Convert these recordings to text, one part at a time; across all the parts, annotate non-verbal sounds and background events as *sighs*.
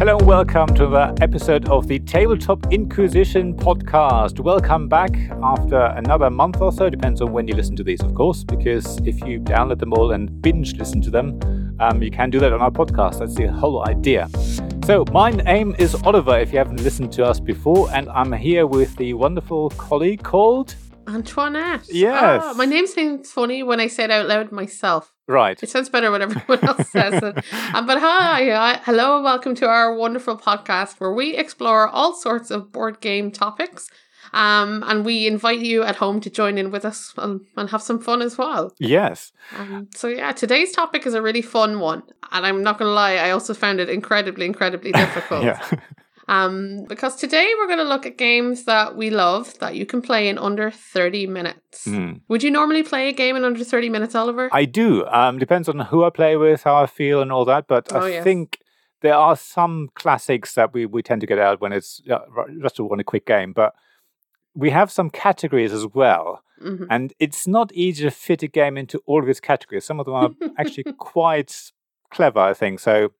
Hello and welcome to the episode of the Tabletop Inquisition podcast. Welcome back after another month or so, depends on when you listen to these, of course, because if you download them all and binge listen to them, um, you can do that on our podcast. That's the whole idea. So, my name is Oliver, if you haven't listened to us before, and I'm here with the wonderful colleague called Antoinette. Yes. Ah, my name sounds funny when I say it out loud myself. Right. It sounds better when everyone else *laughs* says it. Um, but hi, hi, hello, and welcome to our wonderful podcast where we explore all sorts of board game topics. Um, and we invite you at home to join in with us and, and have some fun as well. Yes. Um, so yeah, today's topic is a really fun one, and I'm not gonna lie, I also found it incredibly, incredibly *laughs* difficult. Yeah. Um, because today we're going to look at games that we love that you can play in under 30 minutes. Mm. Would you normally play a game in under 30 minutes, Oliver? I do. Um, depends on who I play with, how I feel, and all that. But Oh, I yes. think there are some classics that we, we tend to get out when it's uh, just want a quick game. But we have some categories as well. Mhm. And it's not easy to fit a game into all of these categories. Some of them are *laughs* actually quite clever, I think. So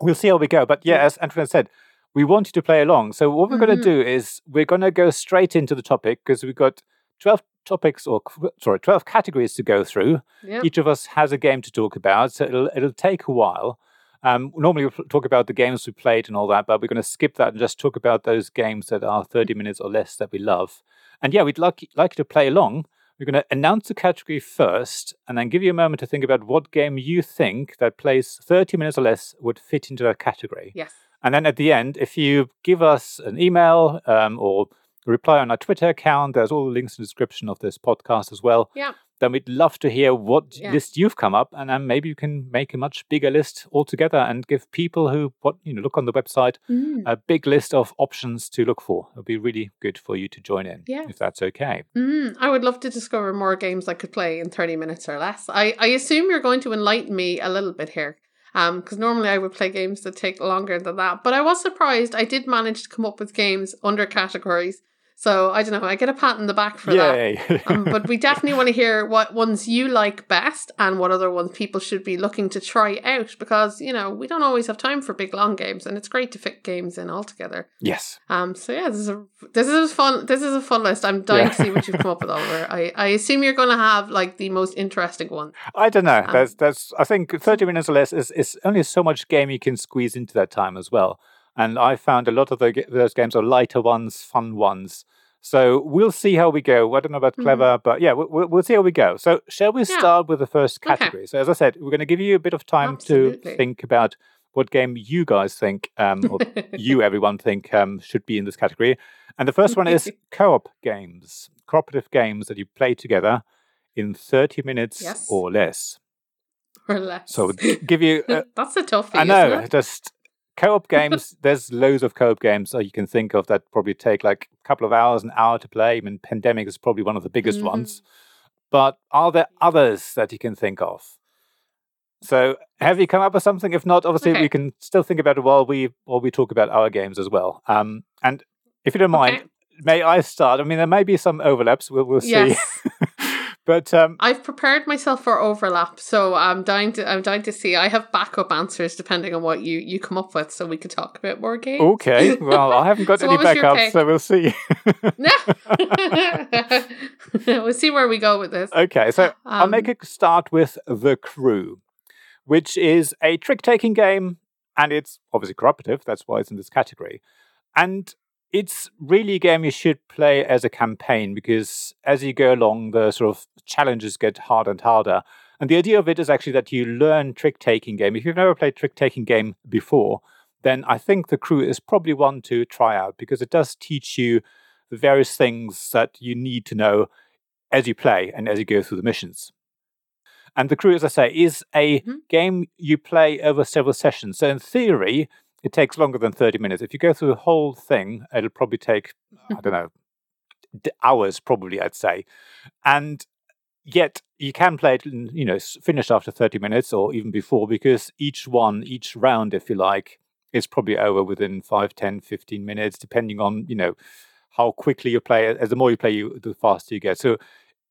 we'll see how we go. But yeah, Yeah. as Antoinette said, we want you to play along. So what we're going Mhm. to do is we're going to go straight into the topic because we've got 12 topics or sorry 12 categories to go through Yep. each of us has a game to talk about so it'll, it'll take a while um, normally we talk about the games we played and all that but we're going to skip that and just talk about those games that are 30 minutes or less that we love and yeah we'd like, like you to play along we're going to announce the category first and then give you a moment to think about what game you think that plays 30 minutes or less would fit into that category Yes. And then at the end, if you give us an email um, or reply on our Twitter account, there's all the links in the description of this podcast as well. Yeah. Then we'd love to hear what Yeah. list you've come up, and then maybe you can make a much bigger list altogether and give people who what you know look on the website Mm. a big list of options to look for. It'd be really good for you to join in, Yeah. if that's okay. Mm. I would love to discover more games I could play in 30 minutes or less. I, I assume you're going to enlighten me a little bit here. Um, because normally I would play games that take longer than that. But I was surprised I did manage to come up with games under categories. So I don't know, I get a pat in the back for that. *laughs* Um, but we definitely want to hear what ones you like best and what other ones people should be looking to try out because you know we don't always have time for big long games and it's great to fit games in all together. yes. Um, so yeah, this is a this is a fun this is a fun list. I'm dying Yeah. to see what you've come up with, Oliver. I, I assume you're going to have like the most interesting one. I don't know. Um, There's, there's, I think 30 minutes or less is, is only so much game you can squeeze into that time as well. And I found a lot of the, those games are lighter ones, fun ones. So we'll see how we go. I don't know about Mhm. clever, but yeah, we'll, we'll, see how we go. So shall we Yeah. start with the first Okay. category? So as I said, we're going to give you a bit of time Absolutely. to think about what game you guys think, um, or you *laughs* everyone think um, should be in this category. And the first one is *laughs* co-op games, cooperative games that you play together in 30 minutes Yes. or less. or less. So give you. *laughs* Uh, That's a toughie. I know, just co-op *laughs* games. there's loads of co-op games that you can think of that probably take like a couple of hours, an hour to play. I mean, Pandemic is probably one of the biggest Mhm. ones. But are there others that you can think of? So, have you come up with something? If not, obviously we can still think about it while we while we talk about our games as well. Um, and if you don't mind, Okay. may I start? I mean, there may be some overlaps. We'll, we'll see. *laughs* But um, I've prepared myself for overlap, so I'm dying to I'm dying to see. I have backup answers depending on what you you come up with, so we could talk about more games. okay. Well, I haven't got *laughs* So any backups, so we'll see. *laughs* *laughs* we'll see where we go with this. Okay, so I'll make Um, a start with The Crew, which is a trick taking game, and it's obviously cooperative. That's why it's in this category. And it's really a game you should play as a campaign because as you go along, the sort of challenges get harder and harder. And the idea of it is actually that you learn trick taking game. If you've never played trick taking game before, then I think The Crew is probably one to try out because it does teach you the various things that you need to know as you play and as you go through the missions. And the crew, as I say, is a Mhm. game you play over several sessions. So in theory, it takes longer than 30 minutes. If you go through the whole thing, it'll probably take, I mm-hmm. don't know, d- hours, probably, I'd say. And yet you can play it, you know, s- finish after 30 minutes or even before because each one, each round, if you like, is probably over within 5, 10, 15 minutes, depending on, you know, how quickly you play. As the more you play, you, the faster you get. So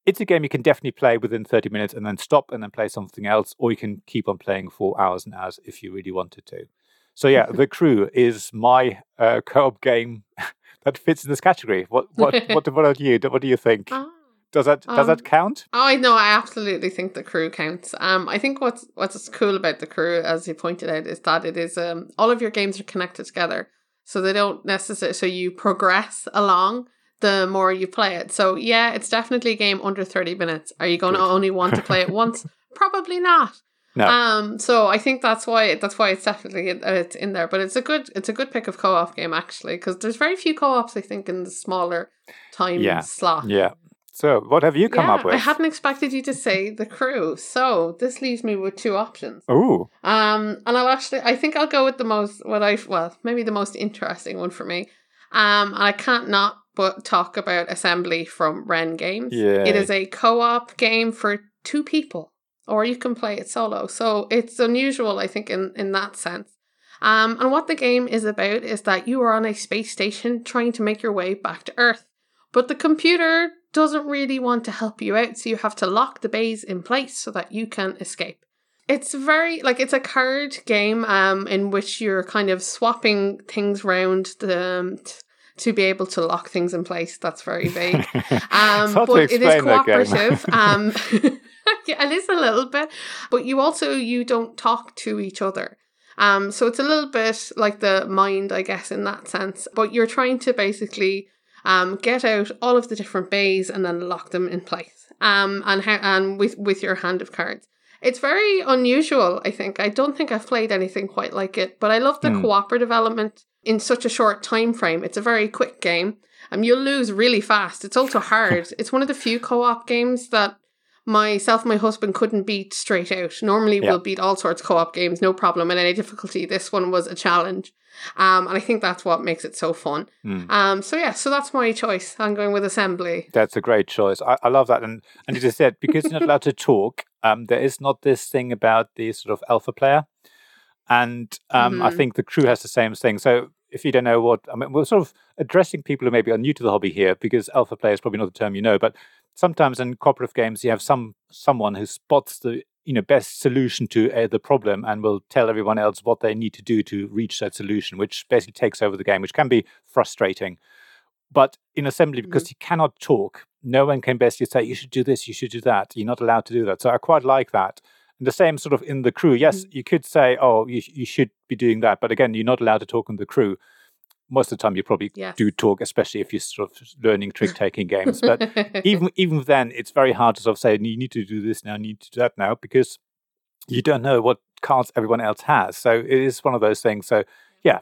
it's a game you can definitely play within 30 minutes and then stop and then play something else, or you can keep on playing for hours and hours if you really wanted to. So yeah, The Crew is my uh, co-op game *laughs* that fits in this category. What what what, *laughs* what about you? What do you think? Ah. Does that does Um, that count? Oh, I know. I absolutely think the crew counts. Um, I think what's what's cool about the crew, as you pointed out, is that it is um all of your games are connected together, so they don't necessarily. So you progress along the more you play it. So yeah, it's definitely a game under thirty minutes. Are you going to only want to play it once? *laughs* Probably not. No. Um. So I think that's why that's why it's definitely in, uh, it's in there. But it's a good it's a good pick of co op game actually because there's very few co ops I think in the smaller time Yeah. slot. Yeah. So what have you come yeah, up with? I hadn't expected you to say the crew. So this leaves me with two options. Ooh. Um, and I'll actually, I think I'll go with the most, what I, well, maybe the most interesting one for me. Um, and I can't not but talk about Assembly from Wren Games. Yay. It is a co-op game for two people, or you can play it solo. So it's unusual, I think, in in that sense. Um, and what the game is about is that you are on a space station trying to make your way back to Earth, but the computer doesn't really want to help you out, so you have to lock the bays in place so that you can escape. It's very like it's a card game um in which you're kind of swapping things round the um, t- to be able to lock things in place. That's very vague. *laughs* Um, It's hard to but it is explain that game. cooperative. um, *laughs* *laughs* *laughs* it is a little bit, but you also you don't talk to each other. Um, so it's a little bit like the mind, I guess, in that sense. But you're trying to basically um get out all of the different bays and then lock them in place. Um, and how and with with your hand of cards. It's very unusual, I think. I don't think I've played anything quite like it, but I love the Hmm. cooperative element in such a short time frame. It's a very quick game. Um, you'll lose really fast. It's also hard. *laughs* it's one of the few co-op games that myself and my husband couldn't beat straight out. Normally Yeah. we'll beat all sorts of co-op games, no problem in any difficulty. This one was a challenge. Um, and I think that's what makes it so fun. Hmm. Um, so yeah, so that's my choice. I'm going with Assembly. That's a great choice. I, I love that. And and as I said, because you're not allowed to *laughs* talk, um, there is not this thing about the sort of alpha player. And um, I Mhm. think the crew has the same thing. So if you don't know what I mean, we're sort of addressing people who maybe are new to the hobby here, because alpha player is probably not the term you know, but sometimes in cooperative games you have some someone who spots the you know best solution to uh, the problem and will tell everyone else what they need to do to reach that solution, which basically takes over the game, which can be frustrating. But in assembly, because you cannot talk, no one can basically say, you should do this, you should do that. You're not allowed to do that. So I quite like that. And the same sort of in the crew. Yes, mm. you could say, oh, you, you should be doing that. But again, you're not allowed to talk in the crew. Most of the time, you probably Yes. do talk, especially if you're sort of learning *laughs* trick taking games. But *laughs* even even then, it's very hard to sort of say, you need to do this now, you need to do that now, because you don't know what cards everyone else has. So it is one of those things. So mm. yeah,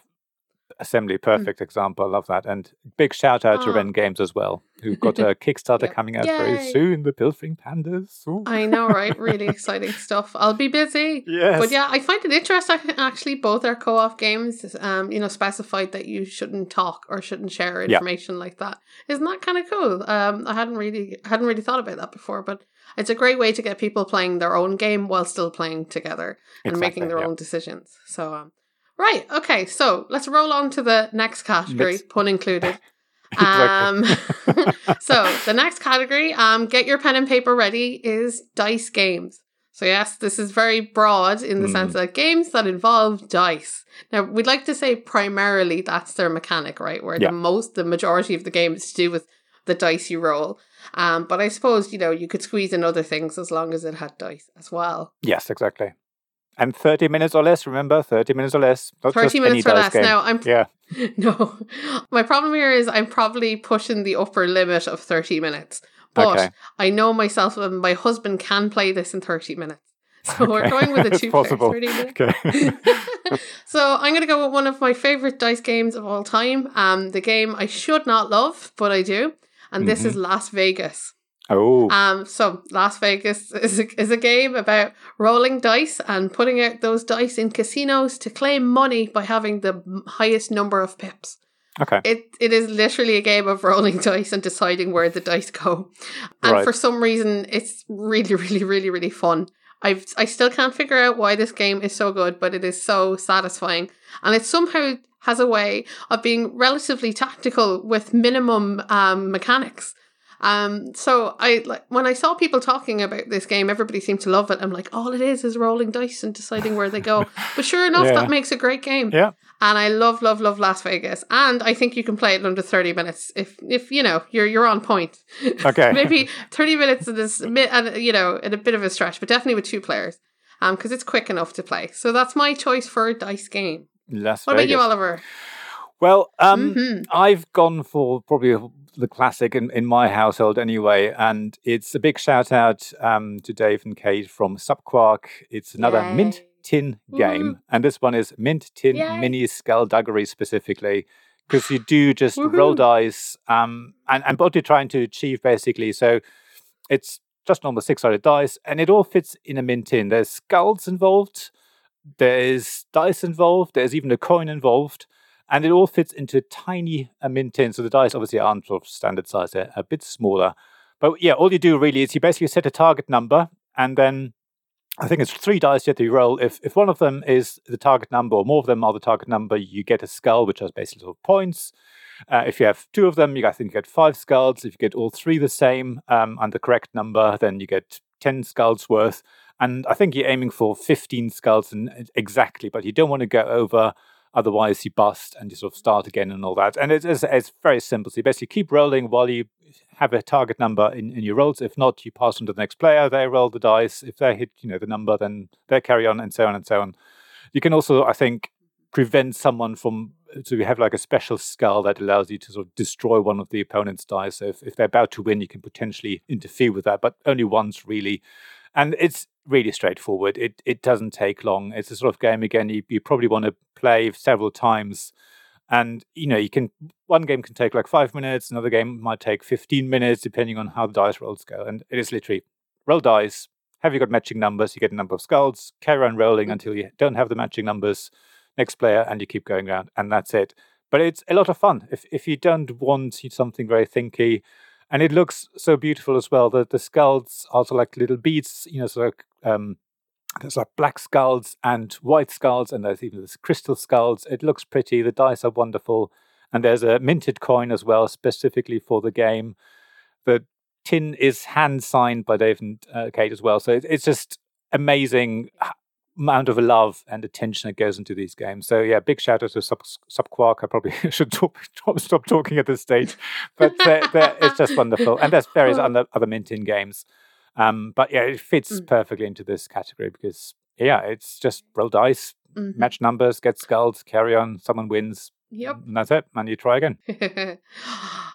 assembly, perfect example. I love that. And big shout out to Ah. Wren Games as well, who've got *laughs* a Kickstarter Yep. coming out very soon. The Pilfering Pandas. Ooh. I know, right? Really *laughs* exciting stuff. I'll be busy. yes. But yeah, I find it interesting. Actually, both our co-op games, um, you know, specified that you shouldn't talk or shouldn't share information like that. Isn't that kind of cool? Um, I hadn't really hadn't really thought about that before, but it's a great way to get people playing their own game while still playing together and making their yeah. own decisions. So, um, right, okay, so let's roll on to the next category, Let's- pun included. *laughs* Um, *laughs* so the next category, um, get your pen and paper ready, is dice games. So yes, this is very broad in the Mm. sense that games that involve dice. Now we'd like to say primarily that's their mechanic, right? Where Yeah. the most, the majority of the game is to do with the dice you roll. Um, but I suppose you know you could squeeze in other things as long as it had dice as well. yes, exactly. And 30 minutes or less, remember? 30 minutes or less. Not Thirty just minutes any or less. game. Now I'm Yeah. *laughs* no. My problem here is I'm probably pushing the upper limit of 30 minutes. But Okay. I know myself and my husband can play this in 30 minutes. *laughs* So we're going with a *laughs* two possible. 30 minutes. Okay. so I'm going to go with one of my favorite dice games of all time. Um, the game I should not love, but I do. And this Mm-hmm. is Las Vegas. Oh. Um, so Las Vegas is a, is a game about rolling dice and putting out those dice in casinos to claim money by having the highest number of pips. okay. It it is literally a game of rolling *laughs* dice and deciding where the dice go. And Right. for some reason it's really, *laughs* really, really, really fun. I've I still can't figure out why this game is so good, but it is so satisfying. And it somehow has a way of being relatively tactical with minimum um, mechanics. Um, so I like when I saw people talking about this game, everybody seemed to love it. I'm like, all it is is rolling dice and deciding where they go. *laughs* But sure enough, Yeah. that makes a great game. Yeah. And I love, love, love Las Vegas. And I think you can play it in under 30 minutes if, if you know, you're you're on point. *laughs* Okay. Maybe 30 minutes in this, and you know, in a bit of a stretch, but definitely with two players. Um, because it's quick enough to play. So that's my choice for a dice game. Las What about you, Oliver? Well, um, Mhm. I've gone for probably the classic in, in my household anyway, and it's a big shout out um, to Dave and Kate from Subquark. It's another Yay. Mint Tin game, Woohoo. and this one is Mint Tin Yay. Mini Skullduggery specifically, because you do just roll dice, um, and and what you're trying to achieve basically. So it's just normal six-sided dice, and it all fits in a mint tin. There's skulls involved, there's dice involved, there's even a coin involved, and it all fits into a tiny mint tin. So the dice obviously aren't sort of standard size; they're a bit smaller. But yeah, all you do really is you basically set a target number, and then I think it's three dice you have to roll. If if one of them is the target number, or more of them are the target number, you get a skull, which has basically sort of points. Uh, if you have two of them, you I think you get five skulls. If you get all three the same um, and the correct number, then you get ten skulls worth. And I think you're aiming for fifteen skulls and exactly, but you don't want to go over. Otherwise, you bust and you sort of start again and all that. And it's, it's, it's very simple. So you basically keep rolling while you have a target number in, in your rolls. If not, you pass on to the next player. They roll the dice. If they hit, you know, the number, then they carry on, and so on and so on. You can also, I think, prevent someone from. So you have like a special skull that allows you to sort of destroy one of the opponent's dice. So if, if they're about to win, you can potentially interfere with that, but only once really. And it's really straightforward. It it doesn't take long. It's a sort of game again. You, you probably want to play several times, and you know you can. One game can take like five minutes. Another game might take fifteen minutes, depending on how the dice rolls go. And it is literally roll dice. Have you got matching numbers? You get a number of skulls. Carry on rolling until you don't have the matching numbers. Next player, and you keep going around, and that's it. But it's a lot of fun. If if you don't want something very thinky, and it looks so beautiful as well. The the skulls are also like little beads, you know, so like um, there's like black skulls and white skulls, and there's even this crystal skulls. It looks pretty. The dice are wonderful, and there's a minted coin as well, specifically for the game. The tin is hand signed by Dave and uh, Kate as well, so it, it's just amazing amount of love and attention that goes into these games. So yeah, big shout out to Sub Subquark. I probably *laughs* should talk, stop, stop talking at this stage, but they're, they're, it's just wonderful. And there's various *laughs* Oh. other other Mint Tin games, um, but yeah, it fits Mm. perfectly into this category because yeah, it's just roll dice, Mhm. match numbers, get skulls, carry on. Someone wins, Yep. and that's it. And you try again. *laughs*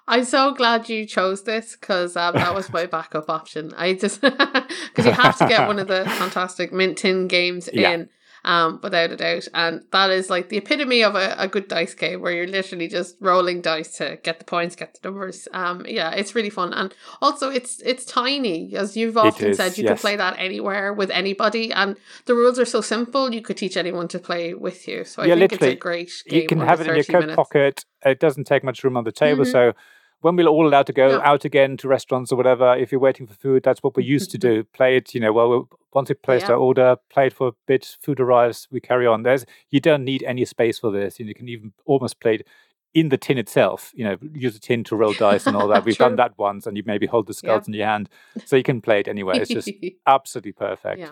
I'm so glad you chose this because um, that was my *laughs* backup option. I just *laughs* because you have to get one of the fantastic Mint Tin games Yeah. in, um, without a doubt, and that is like the epitome of a, a good dice game where you're literally just rolling dice to get the points, get the numbers. Um, yeah, it's really fun, and also it's it's tiny, as you've often is, said. You yes. can play that anywhere with anybody, and the rules are so simple. You could teach anyone to play with you. So I Yeah, think it's literally, a great game. you can have it in your coat minutes. pocket. It doesn't take much room on the table. Mhm. So when we're all allowed to go Yeah. out again to restaurants or whatever, if you're waiting for food, that's what we used to do. Mm-hmm. Play it, you know, well, once we placed Yeah. our order, play it for a bit, food arrives, we carry on. There's you don't need any space for this. You can even almost play it in the tin itself. You know, use a tin to roll dice and all that. *laughs* We've done that once, and you maybe hold the skulls in your hand, so you can play it anywhere. It's just *laughs* absolutely perfect. Yeah.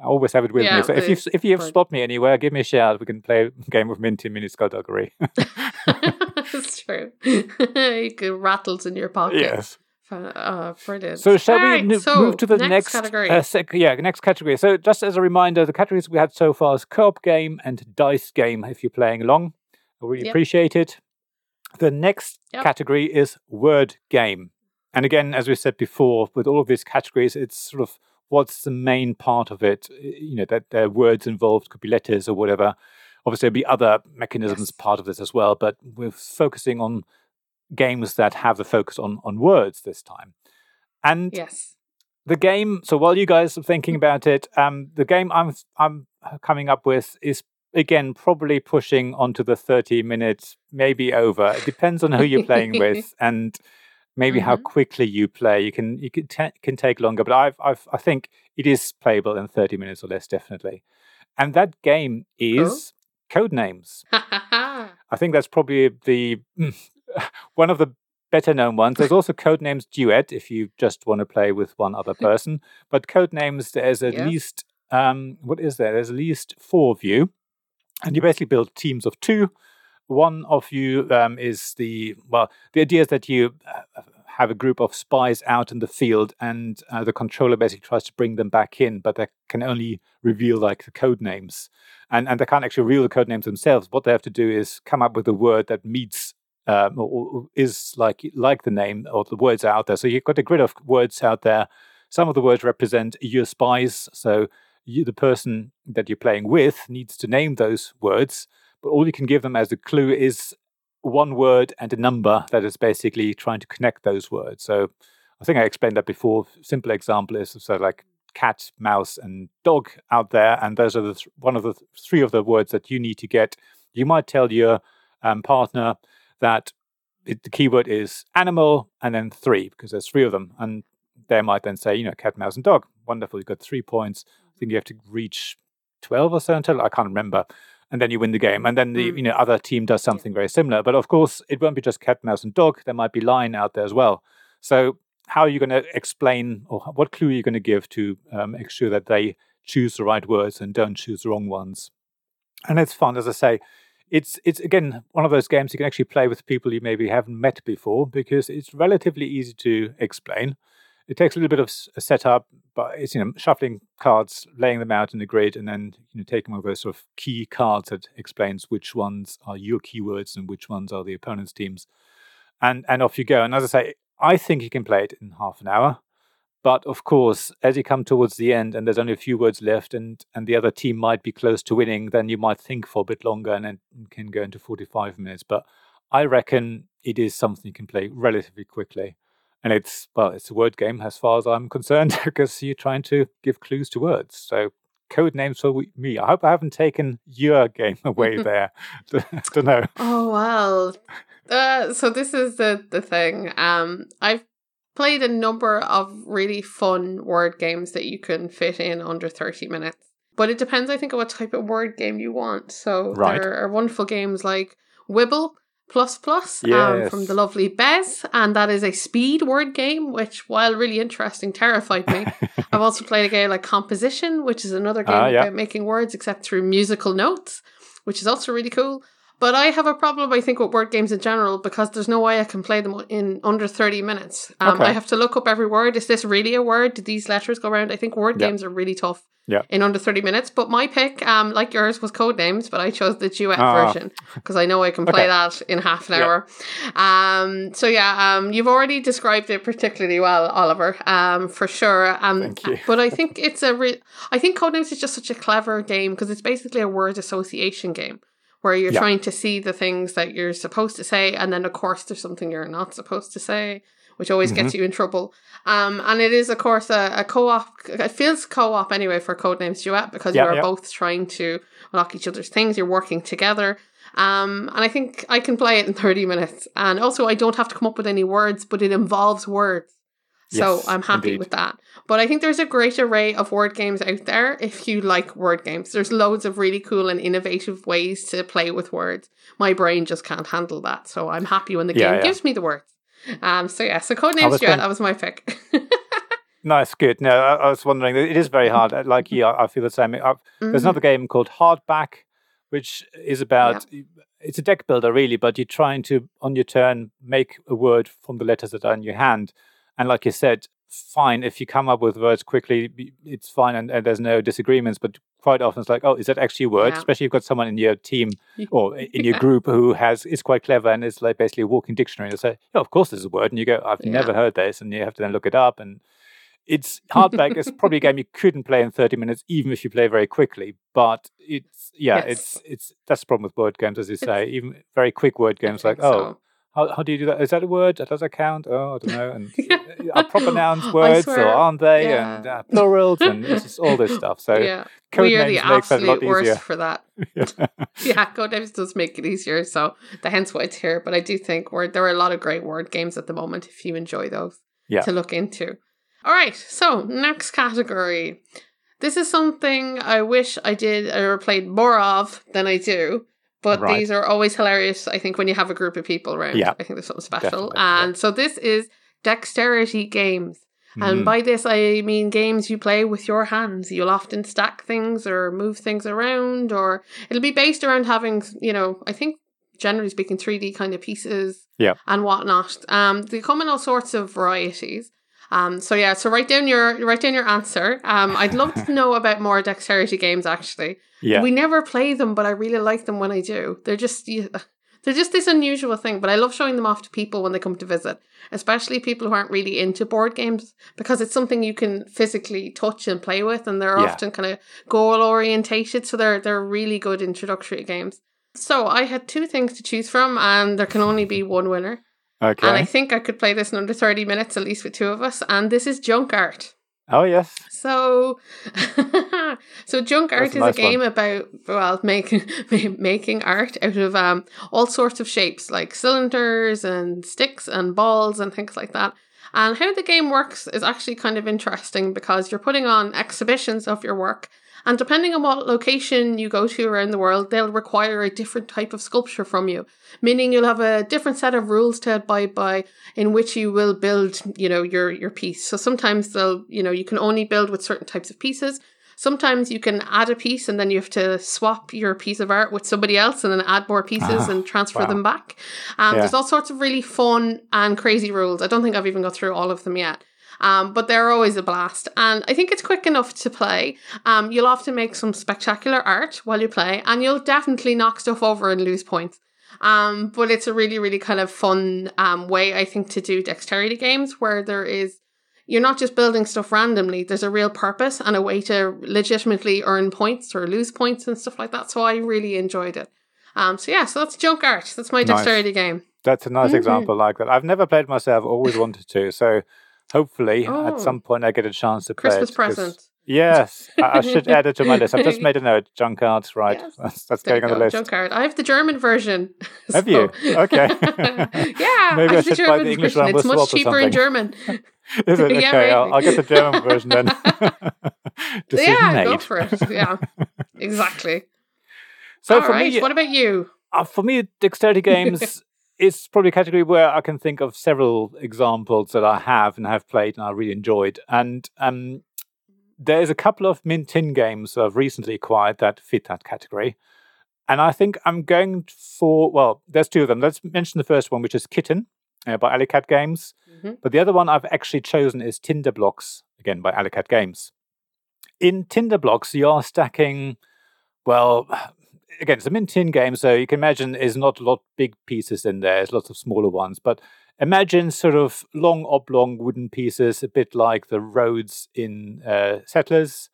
I always have it with Yeah, me. So if you if you spot me anywhere, give me a shout. We can play a game of Minty Mini Skullduggery. *laughs* *laughs* It's true. *laughs* it rattles in your pocket. yes. Uh, brilliant. So shall we n- so move to the next, category? Uh, sec- yeah, next category. So just as a reminder, the categories we had so far is co-op game and dice game. If you're playing along, I really Yep. appreciate it. The next Yep. category is word game, and again, as we said before, with all of these categories, it's sort of what's the main part of it. You know that there are words involved, could be letters or whatever. Obviously, there'll be other mechanisms Yes. part of this as well, but we're focusing on games that have the focus on on words this time. And yes. the game. So while you guys are thinking about it, um, the game I'm I'm coming up with is again probably pushing onto the thirty minutes, maybe over. It depends on who you're playing with *laughs* and maybe how Mhm. quickly you play. You can you can ta- can take longer, but I've I've I think it is playable in thirty minutes or less, definitely. And that game is Codenames. *laughs* I think that's probably the *laughs* one of the better known ones. There's also *laughs* Codenames Duet if you just want to play with one other person. But Codenames, there's at Yeah. least um, what is there? There's at least four of you, and you basically build teams of two. One of you um, is the well. The idea is that you uh, have a group of spies out in the field, and uh, the controller basically tries to bring them back in, but they can only reveal like the code names, and and they can't actually reveal the code names themselves. What they have to do is come up with a word that meets um, or, or is like like the name or the words out there. So you've got a grid of words out there. Some of the words represent your spies. So you, the person that you're playing with needs to name those words, but all you can give them as a clue is one word and a number that is basically trying to connect those words. So I think I explained that before. Simple example is so like cat, mouse, and dog out there, and those are the th- one of the th- three of the words that you need to get. You might tell your um, partner that it, the keyword is animal and then three because there's three of them, and they might then say, you know, cat, mouse, and dog. Wonderful, you've got three points. I think you have to reach twelve or so until I can't remember. And then you win the game, and then the Mm. you know other team does something very similar. But of course, it won't be just cat, mouse, and dog. There might be lion out there as well. So how are you going to explain, or what clue are you going to give to um, make sure that they choose the right words and don't choose the wrong ones? And it's fun, as I say. It's it's again one of those games you can actually play with people you maybe haven't met before because it's relatively easy to explain. It takes a little bit of setup, but it's you know shuffling cards, laying them out in the grid, and then you know taking one of those sort of key cards that explains which ones are your keywords and which ones are the opponent's teams, and and off you go. And as I say, I think you can play it in half an hour. But of course, as you come towards the end and there's only a few words left, and and the other team might be close to winning, then you might think for a bit longer, and then can go into 45 minutes. But I reckon it is something you can play relatively quickly. And it's well, it's a word game as far as I'm concerned, *laughs* because you're trying to give clues to words. So code names for me. I hope I haven't taken your game *laughs* away *laughs* there. Don't know. Oh well. Uh, so this is the the thing. Um, I've played a number of really fun word games that you can fit in under thirty minutes. But it depends, I think, on what type of word game you want. So Right. there are wonderful games like Wibbell Plus Plus um, from the lovely Bez, and that is a speed word game, which, while really interesting, terrified me. *laughs* I've also played a game like Composition, which is another game Ah, yeah. about making words except through musical notes, which is also really cool. But I have a problem, I think, with word games in general because there's no way I can play them in under 30 minutes. Um, Okay. I have to look up every word. Is this really a word? Did these letters go around? I think word Yeah. games are really tough Yeah. in under 30 minutes. But my pick, um, like yours, was code names, but I chose the duet Ah. version because I know I can play Okay. that in half an Yeah. hour. Um, so yeah, um, you've already described it particularly well, Oliver, um, for sure. Um, Thank you. But I think it's a re- I think Codenames is just such a clever game because it's basically a word association game where you're Yeah. trying to see the things that you're supposed to say, and then of course there's something you're not supposed to say, which always gets Mm-hmm. you in trouble. Um, and it is of course a, a co-op. It feels co-op anyway for Codenames Duet because Yeah, you are yeah. both trying to unlock each other's things. You're working together. Um, and I think I can play it in 30 minutes. And also, I don't have to come up with any words, but it involves words. So Yes, I'm happy indeed. with that. But I think there's a great array of word games out there if you like word games. There's loads of really cool and innovative ways to play with words. My brain just can't handle that. So I'm happy when the Yeah, game yeah. gives me the words. Um, so yeah, so Codenames was Duet, going- that was my pick. *laughs* Nice, good. No, I, I was wondering. It is very hard. Uh, Like you, I I feel the same. i There's Mhm. another game called Hardback, which is about it's a deck builder really, but you're trying to on your turn make a word from the letters that are in your hand. And like you said, fine if you come up with words quickly, it's fine, and, and there's no disagreements. But quite often it's like, oh, is that actually a word? Yeah. Especially if you've got someone in your team *laughs* or in your Yeah. group who has is quite clever and is like basically a walking dictionary. They say, yeah, of course there's a word, and you go, I've Yeah. never heard this, and you have to then look it up and. It's hardback is probably a game you couldn't play in 30 minutes, even if you play very quickly. But it's yeah, Yes. it's it's that's the problem with word games, as you It's- say. Even very quick word games, like oh, so. How, how do you do that? Is that a word? Does that count? Oh, I don't know. And Yeah. *laughs* are proper nouns words or aren't they? yeah. And uh, plurals and it's just all this stuff. So yeah, code we are the names makes that a lot absolute worst easier. for that. *laughs* Yeah. *laughs* yeah, Codenames does make it easier, so the hence why it's here. But I do think we're, there are a lot of great word games at the moment if you enjoy those Yeah. to look into. All right, so next category. This is something I wish I did or played more of than I do, But Right. these are always hilarious, I think, when you have a group of people around. Yeah, I think there's something special. definitely, yeah. And so this is dexterity games. And Mhm. by this, I mean games you play with your hands. You'll often stack things or move things around, or it'll be based around having, you know, I think generally speaking, 3D kind of pieces Yeah. and whatnot. Um, they come in all sorts of varieties. Um, so yeah, so write down your write down your answer. Um, I'd love to *laughs* know about more dexterity games. Actually, yeah. we never play them, but I really like them when I do. They're just *sighs* they're just this unusual thing, but I love showing them off to people when they come to visit, especially people who aren't really into board games because it's something you can physically touch and play with, and they're Yeah. often kind of goal orientated, so they're they're really good introductory games. So I had two things to choose from, and there can only be one winner. okay. And I think I could play this in under thirty minutes at least with two of us. And this is Junk Art. Oh yes. So, *laughs* so junk art That's is nice a game about well making *laughs* making art out of um all sorts of shapes like cylinders and sticks and balls and things like that. And how the game works is actually kind of interesting because you're putting on exhibitions of your work. And depending on what location you go to around the world, they'll require a different type of sculpture from you. Meaning you'll have a different set of rules to abide by in which you will build, you know, your your piece. So sometimes they'll, you know, you can only build with certain types of pieces. Sometimes you can add a piece and then you have to swap your piece of art with somebody else and then add more pieces Ah, and transfer wow. them back. Um, Yeah. There's all sorts of really fun and crazy rules. I don't think I've even got through all of them yet. Um, but they're always a blast. And I think it's quick enough to play. Um, you'll often make some spectacular art while you play, and you'll definitely knock stuff over and lose points. Um, but it's a really, really kind of fun um, way, I think, to do dexterity games where there is, you're not just building stuff randomly, there's a real purpose and a way to legitimately earn points or lose points and stuff like that. So I really enjoyed it. Um, so yeah, so that's junk art. That's my Nice. dexterity game. That's a nice Mhm. example like that. I've never played myself, always wanted to. So hopefully Oh. at some point I get a chance to play Christmas it, present. Yes, I, I should *laughs* add it to my list. I've just made a note. *laughs* Junk arts, right? Yes. That's, that's going on the list. Junk art. I have the German version. *laughs* Have you? Okay. yeah, Maybe I have the should buy the German English version. one It's much cheaper in. German. Is it? Yeah, Okay, I'll. I'll get the German version then. Yeah, made. go for it. Yeah, exactly. So All for right. me, what about you? uh, for me, dexterity games is probably a category where I can think of several examples that I have and have played and I really enjoyed. And um, there's a couple of Mint Tin games that I've recently acquired that fit that category. And I think I'm going for, well, there's two of them. Let's mention the first one, which is Kitten uh, by Alicat Games. Mhm. But the other one I've actually chosen is Tinder Blocks, again by Alicat Games. In Tinder Blocks, you are stacking, well, again, it's a mint tin game, so you can imagine there's not a lot big pieces in there. There's lots of smaller ones, but imagine sort of long oblong wooden pieces, a bit like the roads in uh, Settlers.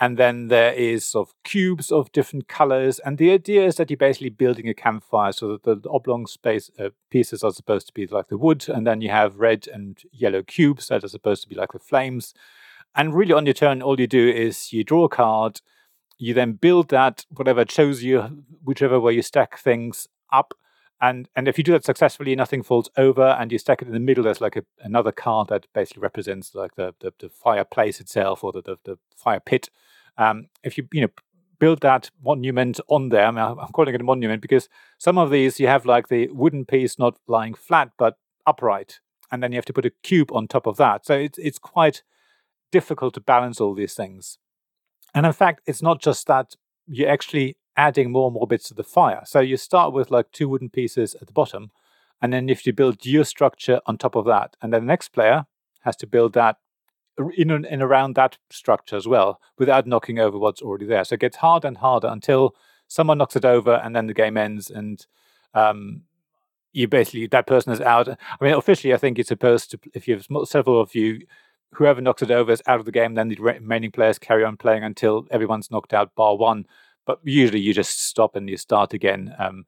And then there is sort of cubes of different colors, and the idea is that you're basically building a campfire, so that the oblong space uh, pieces are supposed to be like the wood, and then you have red and yellow cubes that are supposed to be like the flames. And really, on your turn, all you do is you draw a card, you then build that whatever shows you whichever way you stack things up and and if you do that successfully nothing falls over and you stack it in the middle there's like a, another card that basically represents like the the, the fireplace itself or the, the, the fire pit. Um, if you you know build that monument on there I mean, i'm calling it a monument because some of these you have like the wooden piece not lying flat but upright and then you have to put a cube on top of that. So it's it's quite difficult to balance all these things and in fact, it's not just that you're actually adding more and more bits to the fire. So you start with like two wooden pieces at the bottom, and then if you build your structure on top of that, and then the next player has to build that in and, around that structure as well, without knocking over what's already there. So it gets harder and harder until someone knocks it over, and then the game ends, and um, you basically that person is out. I mean, officially, I think it's supposed to. If you have several of you, whoever knocks it over is out of the game. Then the remaining players carry on playing until everyone's knocked out, bar one. But usually, you just stop and you start again. Um,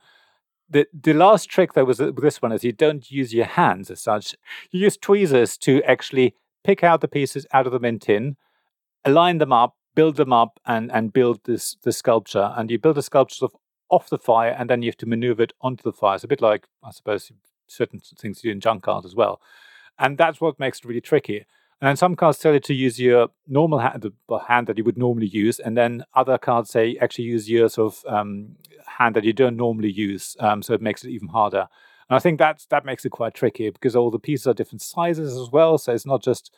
the the last trick though was with this one is you don't use your hands as such. You use tweezers to actually pick out the pieces out of the mint tin, align them up, build them up, and and build this the sculpture. And you build a sculpture sort of off the fire, and then you have to maneuver it onto the fire. It's a bit like I suppose certain things you do in junk art as well. And that's what makes it really tricky. And some cards tell you to use your normal hand, the hand that you would normally use, and then other cards say actually use your sort of um, hand that you don't normally use, um, so it makes it even harder. And I think that's that makes it quite tricky because all the pieces are different sizes as well. So it's not just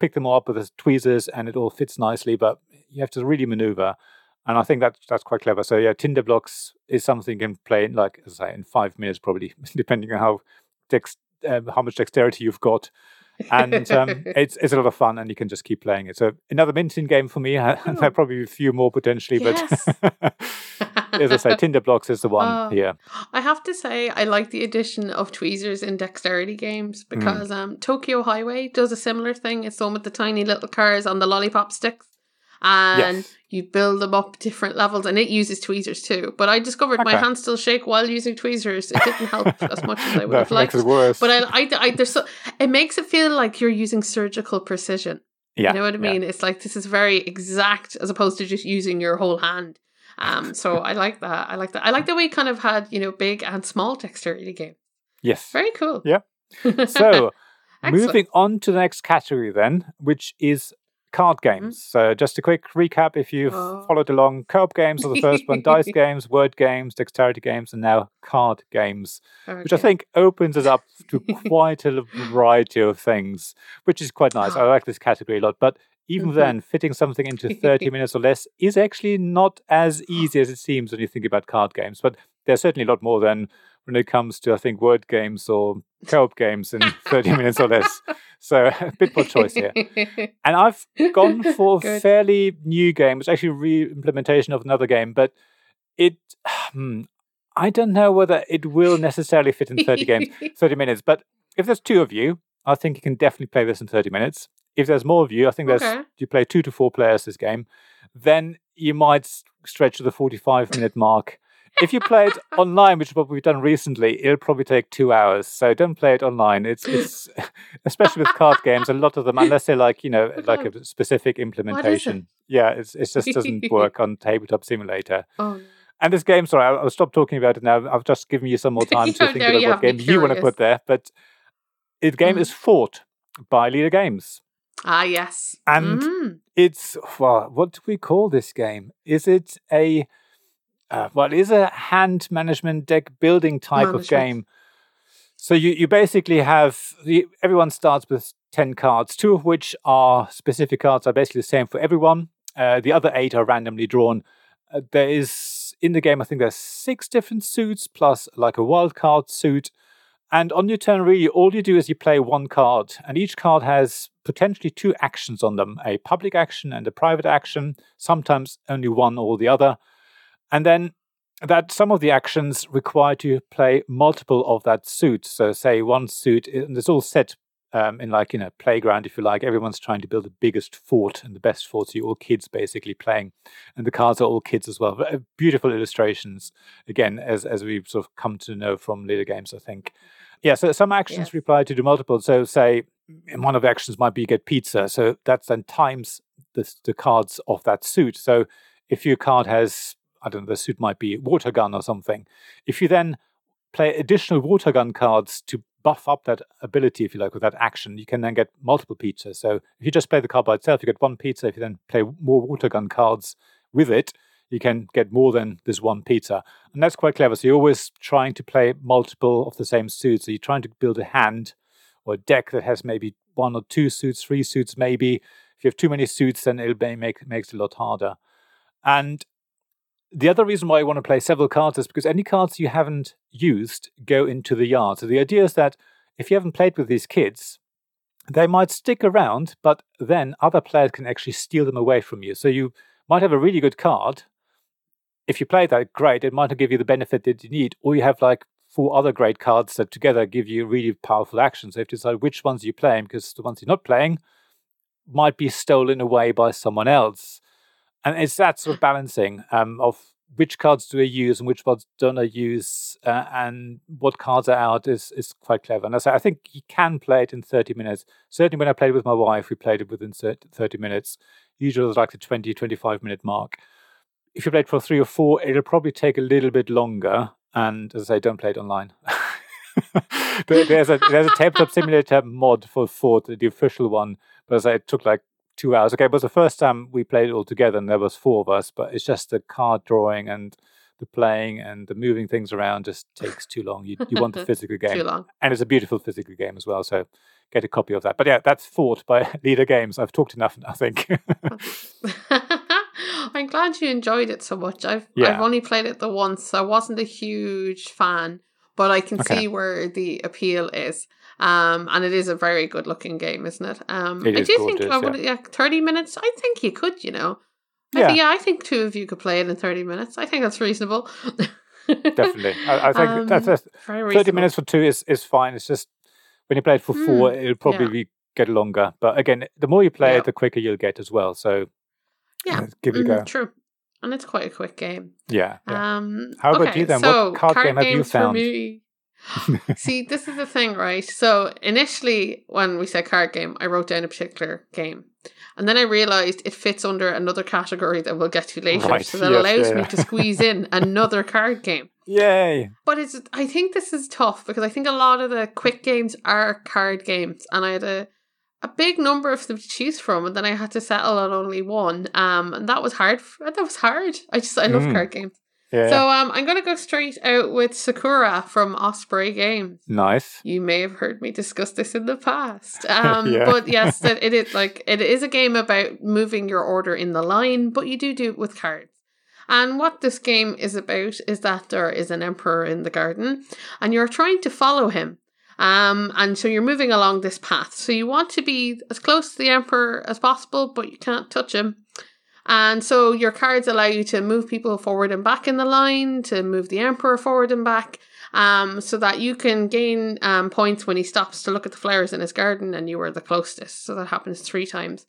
pick them all up with the tweezers and it all fits nicely, but you have to really maneuver. And I think that that's quite clever. So yeah, Tinder blocks is something you can play in like as I say in five minutes probably, *laughs* depending on how dex- uh, how much dexterity you've got. And um, *laughs* it's it's a lot of fun, and you can just keep playing it. So another mint tin game for me. *laughs* Oh. There probably a few more potentially, yes. but *laughs* as I say, Tinder blocks is the one uh, here. I have to say, I like the addition of tweezers in dexterity games hmm. because mm. um, Tokyo Highway does a similar thing. It's the one with the tiny little cars on the lollipop sticks and yes. you build them up different levels and it uses tweezers too but i discovered okay. my hands still shake while using tweezers it didn't help *laughs* as much as i would have liked it worse. but I, I, I there's so it makes it feel like you're using surgical precision yeah, you know what I mean? Yeah. It's like this is very exact as opposed to just using your whole hand. Um, so *laughs* I like that. I like that. I like that we kind of had you know big and small dexterity game. Yes, very cool. Yeah. *laughs* So moving on to the next category then, which is card mm-hmm. games. Mm-hmm. So, just a quick recap if you've oh. followed along co-op games are the first one, dice *laughs* games, word games, dexterity games, and now card games, okay. which I think opens us up to *laughs* quite a variety of things, which is quite nice. I like this category a lot. But even mm-hmm. then, fitting something into 30 *laughs* minutes or less is actually not as easy as it seems when you think about card games. But there's certainly a lot more than when it comes to, I think, word games or co-op games in *laughs* 30 minutes or less. So *laughs* a bit more choice here. And I've gone *laughs* for a fairly new game. It's actually a re-implementation of another game, but it *sighs* hmm, I don't know whether it will necessarily fit in 30 games, 30 minutes. But if there's two of you, I think you can definitely play this in 30 minutes. If there's more of you, I think there's okay. you play two to four players this game, then you might stretch to the 45 minute mark if you play it *laughs* online, which is what we've done recently, it'll probably take two hours. So don't play it online. It's it's *laughs* especially with card games, a lot of them, unless they're like you know *laughs* like a specific implementation. Yeah, it's it just doesn't work on Tabletop Simulator. Oh. And this game, sorry, I'll, I'll, stop talking about it now. I've just given you some more time to think no, about what game you want to put there. But the game mm. is Fort by Leder Games. Ah, yes. And mm. it's, well, what do we call this game? Is it a uh, well, it is a hand management deck building type management. of game. So you, you basically have the, everyone starts with 10 cards, two of which are specific cards, are basically the same for everyone. Uh, the other eight are randomly drawn. Uh, there is, in the game, I think there's six different suits plus like a wild card suit. And on your turn, really, all you do is you play one card, and each card has potentially two actions on them a public action and a private action, sometimes only one or the other. And then that some of the actions require to play multiple of that suit. So, say one suit, and it's all set um, in like in a playground, if you like. Everyone's trying to build the biggest fort and the best fort. So, you're all kids basically playing, and the cards are all kids as well. Uh, beautiful illustrations, again, as as we've sort of come to know from Leder Games, I think. Yeah, so some actions yes. reply to do multiple. So, say one of the actions might be get pizza. So that's then times the, the cards of that suit. So if your card has I don't know, the suit might be water gun or something. If you then play additional water gun cards to buff up that ability, if you like, with that action, you can then get multiple pizzas. So if you just play the card by itself, you get one pizza. If you then play more water gun cards with it, you can get more than this one pizza. And that's quite clever. So you're always trying to play multiple of the same suits. So you're trying to build a hand or a deck that has maybe one or two suits, three suits, maybe. If you have too many suits, then it'll make makes it a lot harder. And the other reason why I want to play several cards is because any cards you haven't used go into the yard. So the idea is that if you haven't played with these kids, they might stick around, but then other players can actually steal them away from you. So you might have a really good card. If you play that, great. It might not give you the benefit that you need, or you have like four other great cards that together give you really powerful actions. So you have to decide which ones you're playing because the ones you're not playing might be stolen away by someone else and it's that sort of balancing um, of which cards do I use and which ones don't I use, uh, and what cards are out is is quite clever. And I say I think you can play it in thirty minutes. Certainly, when I played with my wife, we played it within thirty minutes. Usually, it's like the 20, 25 minute mark. If you play it for three or four, it'll probably take a little bit longer. And as I say, don't play it online. *laughs* there's a there's a tabletop simulator mod for Fort, the official one, but as I say, it took like two hours. Okay, it was the first time we played it all together, and there was four of us. But it's just the card drawing and the playing and the moving things around just takes too long. You you want the *laughs* physical game, Too long. and it's a beautiful physical game as well. So get a copy of that. But yeah, that's Fort by *laughs* Leder Games. I've talked enough, I think. Oh, *laughs* I'm glad you enjoyed it so much. I've Yeah. I've only played it the once. I wasn't a huge fan, but I can Okay. see where the appeal is. Um, and it is a very good looking game, isn't it? Um, It I do think I would, yeah. thirty minutes. I think you could, you know. I Yeah. think, yeah, I think two of you could play it in thirty minutes. I think that's reasonable. *laughs* Definitely, I, I think that's, Um, that's Very thirty reasonable. minutes for two is is fine. It's just when you play it for four, Mm, it'll probably get longer. But again, the more you play Yeah. it, the quicker you'll get as well. So Yeah. uh, give it a Mhm, go. True, and it's quite a quick game. Yeah. yeah. Um, How about okay, you then? What So card game have you found? *laughs* See, this is the thing, right? So initially, when we said card game, I wrote down a particular game. And then I realized it fits under another category that we'll get to later. Right, So that yes, allows yeah, me to squeeze in *laughs* another card game. Yay! But it's I think this is tough because I think a lot of the quick games are card games. And I had a a big number of them to choose from, and then I had to settle on only one. Um, and that was hard. That was hard. I just I love Mm. card games. Yeah. So um, I'm going to go straight out with Sakura from Osprey Games. nice. You may have heard me discuss this in the past. *laughs* Um, Yeah. But yes, that it is like it is a game about moving your order in the line, but you do do it with cards. And what this game is about is that there is an emperor in the garden, and you're trying to follow him. Um, and so you're moving along this path. So you want to be as close to the emperor as possible, but you can't touch him. And so your cards allow you to move people forward and back in the line, to move the emperor forward and back, um, so that you can gain um, points when he stops to look at the flowers in his garden and you were the closest. So that happens three times.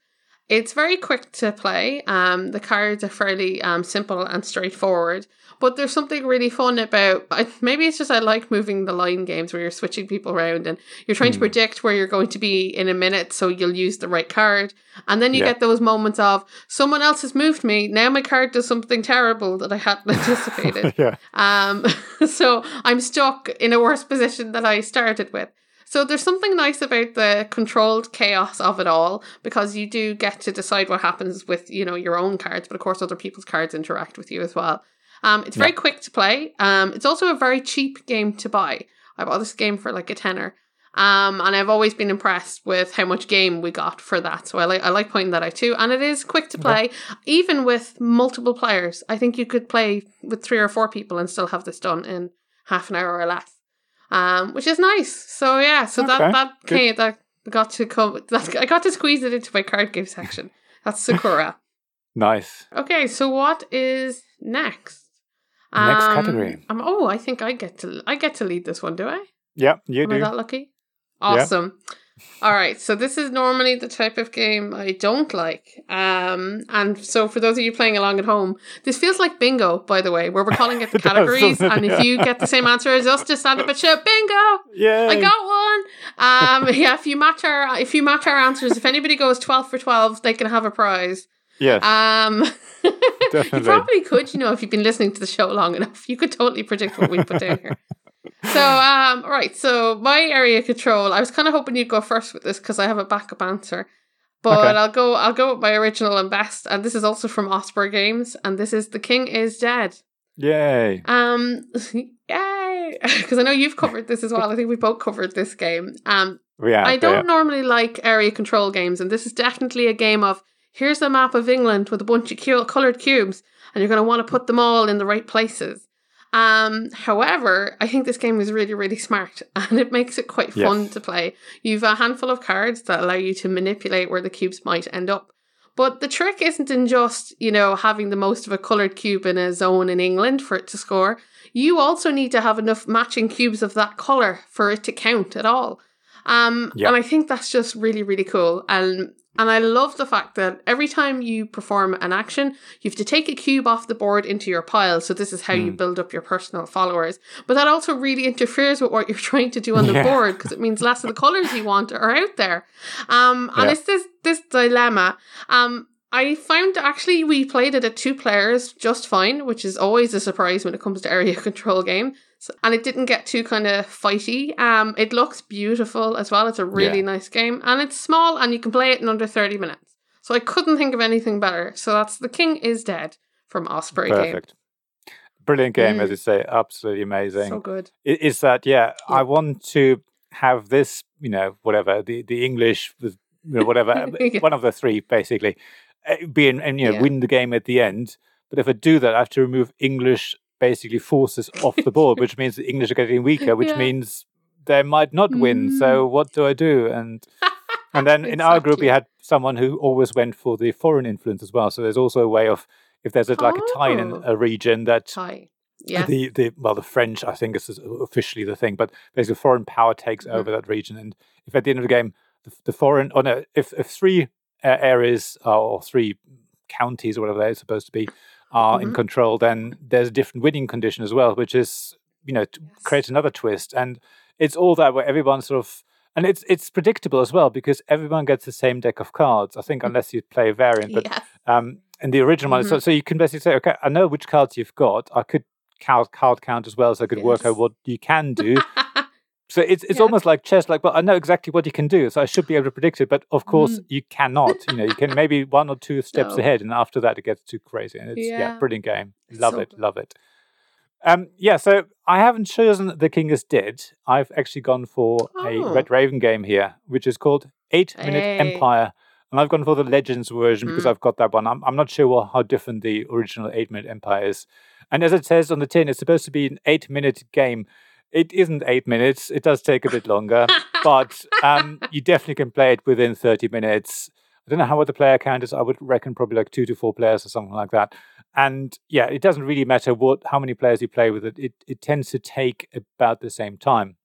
It's very quick to play. Um, the cards are fairly um, simple and straightforward, but there's something really fun about. I, maybe it's just I like moving the line games where you're switching people around and you're trying to Hmm. predict where you're going to be in a minute, so you'll use the right card, and then you Yeah. get those moments of someone else has moved me. Now my card does something terrible that I hadn't *laughs* anticipated. yeah. Um, *laughs* so I'm stuck in a worse position than I started with. So there's something nice about the controlled chaos of it all because you do get to decide what happens with you know your own cards, but of course other people's cards interact with you as well. Um, it's very Yeah. quick to play. Um, it's also a very cheap game to buy. I bought this game for like a tenner. Um, and I've always been impressed with how much game we got for that. So I like I like pointing that out too. And it is quick to play, even with multiple players. I think you could play with three or four people and still have this done in half an hour or less. Um, which is nice. So yeah, so that Okay, that good. okay, that got to come. That, I got to squeeze it into my card game section. That's Sakura. *laughs* Nice. okay, so what is next? Next Um, category. Um, oh, I think I get to I get to lead this one, do I? Yeah, you Am I that lucky? Awesome. All right, so this is normally the type of game I don't like. Um, and so for those of you playing along at home, this feels like bingo, by the way, where we're calling it *laughs* the It does, categories. doesn't it? and if you get the same answer as us, just stand up and shout bingo. Yeah, I got one. Um, *laughs* yeah, if you match our if you match our answers, if anybody goes twelve for twelve, they can have a prize. yes. Um, *laughs* you probably could, you know, if you've been listening to the show long enough, you could totally predict what we put down here. So, um, right. So my area control, I was kind of hoping you'd go first with this because I have a backup answer, but Okay. I'll go. I'll go with my original and best, and this is also from Osprey Games, and this is "The King Is Dead." Yay. Um, *laughs* yay! *laughs* Because I know you've covered this as well. I think we both covered this game. Um, Yeah. I don't yeah. normally like area control games, and this is definitely a game of here's a map of England with a bunch of cu- colored cubes, and you're going to want to put them all in the right places. Um, however, I think this game is really, really smart, *laughs* and it makes it quite fun Yes. to play. You've a handful of cards that allow you to manipulate where the cubes might end up. But the trick isn't in just, you know, having the most of a coloured cube in a zone in England for it to score. You also need to have enough matching cubes of that colour for it to count at all. Um, Yep. and I think that's just really, really cool. And and I love the fact that every time you perform an action, you have to take a cube off the board into your pile. So this is how you Hmm. build up your personal followers. But that also really interferes with what *laughs* you're trying to do on the Yeah. board because it means less of the colors you want are out there. Um, and Yeah. it's this this dilemma. Um, I found actually we played it at two players just fine, which is always a surprise when it comes to area *laughs* control game. So, and it didn't get too kind of fighty. Um, it looks beautiful as well. It's a really Yeah. nice game, and it's small, and you can play it in under thirty minutes. So I couldn't think of anything better. So that's The King is Dead from Osprey Game. Perfect. brilliant game, as Mm. you say, absolutely amazing. So good. Is that yeah, I want to have this, you know, whatever the the English, with you know, whatever *laughs* Yeah. one of the three basically, uh, be in, and you know Yeah. win the game at the end. But if I do that, I have to remove English basically forces off the board, which means the English are getting weaker, which Yeah. means they might not win. So what do I do? And and then in our group we had someone who always went for the foreign influence as well. So there's also a way of if there's a, like a tie in Oh. a region that Tie. Yeah. the the well the French I think is officially the thing, but basically foreign power takes Mhm. over that region, and if at the end of the game the, the foreign or no if if three uh, areas or three counties or whatever they're supposed to be are in Mhm. control, then there's a different winning condition as well, which is you know to Yes. create another twist, and it's all that where everyone sort of. And it's it's predictable as well because everyone gets the same deck of cards. I think Mm. unless you play a variant, but yes. um, and the original one, so, Mhm. so you can basically say, okay, I know which cards you've got. I could count card count as well, so I could work out what you can do. *laughs* so it's it's Yeah. almost like chess. Like, well, I know exactly what you can do, so I should be able to predict it. But of course, Mm. you cannot. You know, you can maybe one or two *laughs* steps No. ahead, and after that, it gets too crazy. And it's yeah, Yeah. brilliant game. It's Love so it, good. love it. Um, yeah, so I haven't chosen The King is Dead. I've actually gone for a Oh. Red Raven game here, which is called Eight Minute Hey. Empire. And I've gone for the Legends version because Mm. I've got that one. I'm, I'm not sure what, how different the original Eight Minute Empire is. And as it says on the tin, it's supposed to be an eight minute game. It isn't eight minutes, it does take a bit longer, *laughs* but um, you definitely can play it within 30 minutes. I don't know how what the player count is. I would reckon probably like two to four players or something like that. And yeah, it doesn't really matter what how many players you play with it. It it tends to take about the same time.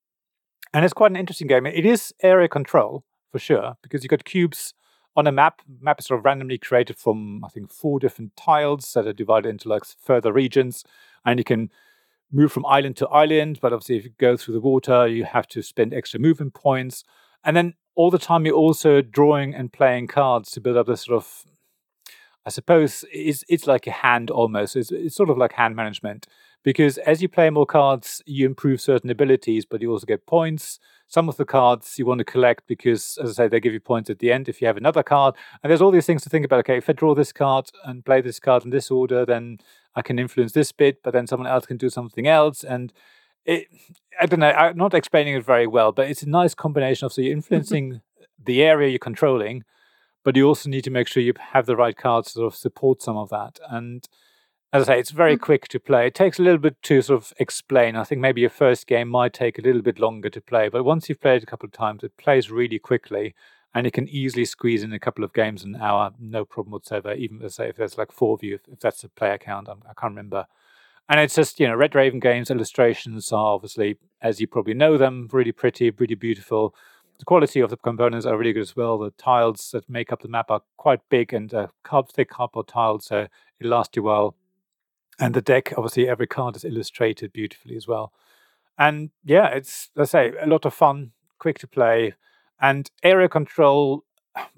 And it's quite an interesting game. It is area control for sure, because you've got cubes on a map. Map is sort of randomly created from I think four different tiles that are divided into like further regions, and you can move from island to island. But obviously, if you go through the water, you have to spend extra movement points, and then all the time you're also drawing and playing cards to build up this sort of I suppose it's it's like a hand almost. It's, it's sort of like hand management because as you play more cards, you improve certain abilities, but you also get points. Some of the cards you want to collect because, as I say, they give you points at the end if you have another card. And there's all these things to think about. Okay, if I draw this card and play this card in this order, then I can influence this bit, but then someone else can do something else. And it, I don't know, I'm not explaining it very well, but it's a nice combination of so you're *laughs* influencing the area you're controlling, but you also need to make sure you have the right cards to sort of support some of that. And as I say, it's very Mm. quick to play. It takes a little bit to sort of explain. I think maybe your first game might take a little bit longer to play, but once you've played it a couple of times, it plays really quickly and you can easily squeeze in a couple of games an hour, no problem whatsoever. Even let's say if there's like four of you, if, if that's a player count, I'm, I can't remember. And it's just, you know, Red Raven Games illustrations are obviously, as you probably know them, really pretty, really beautiful. The quality of the components are really good as well. The tiles that make up the map are quite big and uh, thick cardboard tiles, so it lasts you well. And the deck, obviously, every card is illustrated beautifully as well. And yeah, it's, let's say, a lot of fun, quick to play, and area control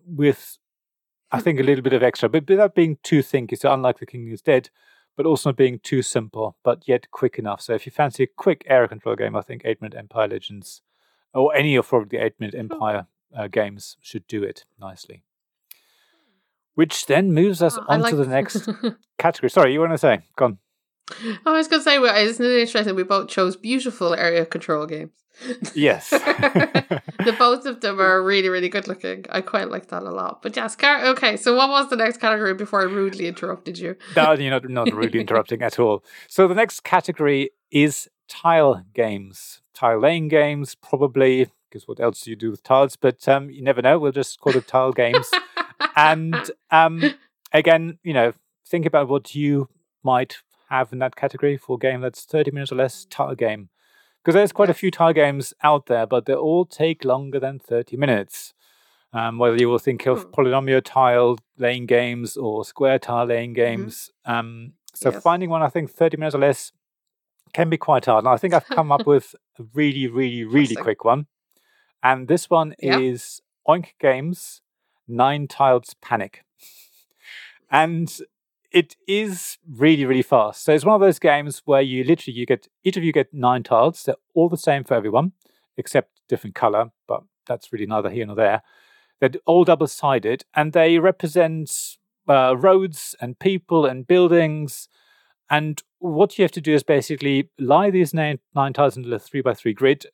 with, I hmm. think, a little bit of extra, but without being too thinky. So, unlike The King is Dead, but also not being too simple, but yet quick enough. So, if you fancy a quick area control game, I think 8 Minute Empire Legends, or any of probably the 8 Minute Empire uh, games, should do it nicely. Hmm. Which then moves us Oh, on like to the next *laughs* category. Sorry, you want to say? Go on. I was going to say, well, isn't it interesting? We both chose beautiful area control games. Yes. *laughs* the both of them are really, really good looking. I quite like that a lot. But yes, car- okay. So, what was the next category before I rudely interrupted you? *laughs* no, you're not, not really *laughs* interrupting at all. So the next category is tile games. Tile laying games, probably, because what else do you do with tiles? But um, you never know. We'll just call it tile games. and um, again, you know, think about what you might have in that category for a game that's 30 minutes or less tile game. Because there's quite a few tile games out there, but they all take longer than 30 minutes. Um, whether you will think of Hmm. polynomial tile laying games or square tile laying games. Um, so Yes. finding one, I think 30 minutes or less can be quite hard. And I think I've come up with *laughs* a really, really, really quick one. And this one Yep. is Oink Games Nine Tiles Panic. And it is really, really fast. So it's one of those games where you literally you get each of you get nine tiles. They're all the same for everyone, except different color, but that's really neither here nor there. They're all double sided and they represent uh, roads and people and buildings. And what you have to do is basically lie these nine, nine tiles into a three by three grid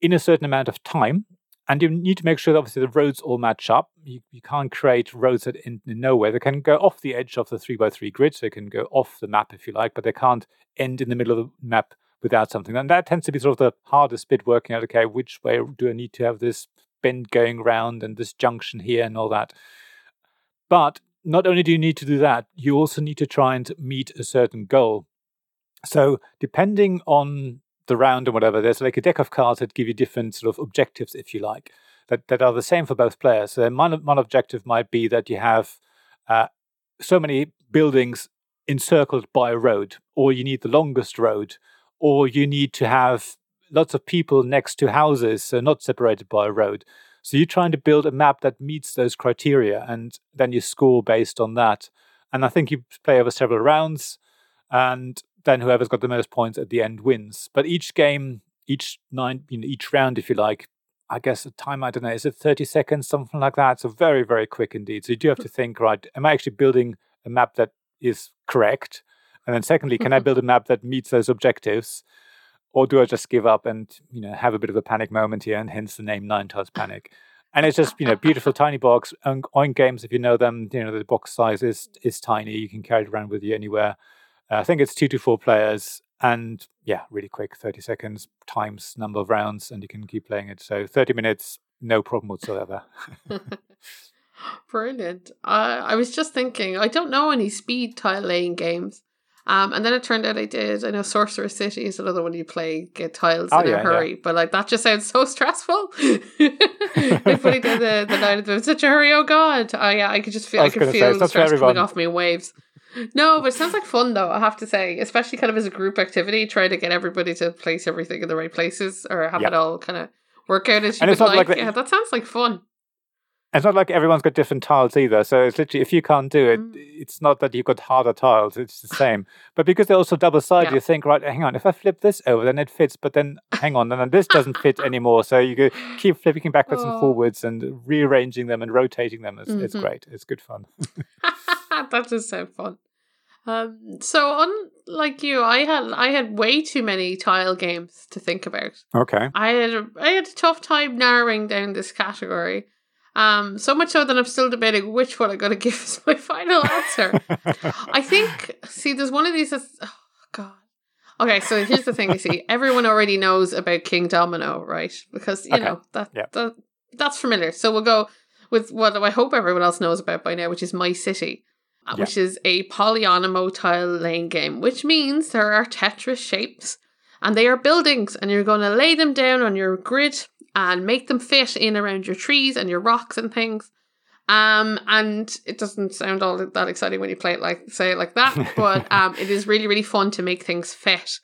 in a certain amount of time. And you need to make sure that obviously the roads all match up. You, you can't create roads that in, in nowhere. They can go off the edge of the three by three grid, so they can go off the map if you like, but they can't end in the middle of the map without something. And that tends to be sort of the hardest bit working out, okay, which way do I need to have this bend going around and this junction here and all that. But not only do you need to do that, you also need to try and meet a certain goal. So depending on the round and whatever, there's like a deck of cards that give you different sort of objectives, if you like, that, that are the same for both players. So one, one objective might be that you have uh, so many buildings encircled by a road, or you need the longest road, or you need to have lots of people next to houses, so not separated by a road. So you're trying to build a map that meets those criteria, and then you score based on that. And I think you play over several rounds, and then whoever's got the most points at the end wins. But each game, each nine, you know, each round, if you like, I guess the time I don't know, is it thirty seconds, something like that? So very, very quick indeed. So you do have to hmm. think, right? Am I actually building a map that is correct? And then secondly, can I mm-hmm. build a map that meets those objectives? Or do I just give up and you know have a bit of a panic moment here, and hence the name Nine Tiles Panic? And it's just you know beautiful tiny box. Oink games, if you know them, you know the box size is is tiny. You can carry it around with you anywhere. Uh, I think it's two to four players, and yeah, really quick, thirty seconds times number of rounds, and you can keep playing it. So thirty minutes, no problem whatsoever. *laughs* *laughs* Brilliant. Uh, I was just thinking, I don't know any speed tile laying games. Um, and then it turned out I did. I know Sorcerer City is another one you play, get tiles oh, in yeah, a hurry. Yeah. But like that just sounds so stressful. *laughs* Everybody did the, the night of such a hurry, oh god. I yeah, I could just feel I, I could feel the stress coming off me in waves. No, but it sounds like fun though, I have to say. Especially kind of as a group activity, trying to get everybody to place everything in the right places or have yep. it all kind of work out as you and would like. like the, yeah, that sounds like fun. It's not like everyone's got different tiles either. So it's literally, if you can't do it, mm. it's not that you've got harder tiles. It's the same. but because they're also double sided, yeah. you think, right, hang on, if I flip this over, then it fits. But then, hang on, and then this doesn't fit *laughs* anymore. So you keep flipping backwards oh. and forwards and rearranging them and rotating them. It's, mm-hmm. it's great. It's good fun. *laughs* *laughs* that is so fun. Um, so unlike you, I had I had way too many tile games to think about. Okay. I had a, I had a tough time narrowing down this category. Um, so much so that I'm still debating which one I'm going *laughs* to give as my final answer. *laughs* I think, see, there's one of these that's, oh, God. Okay, so here's the thing you see, everyone already knows about Kingdomino, right? Because, you okay. know, that, yep. that that's familiar. So we'll go with what I hope everyone else knows about by now, which is My City, uh, which is a polyomino tile laying game, which means there are Tetris shapes and they are buildings, and you're going to lay them down on your grid and make them fit in around your trees and your rocks and things. Um, and it doesn't sound all that exciting when you play it like say it like that, *laughs* but um, it is really really fun to make things fit.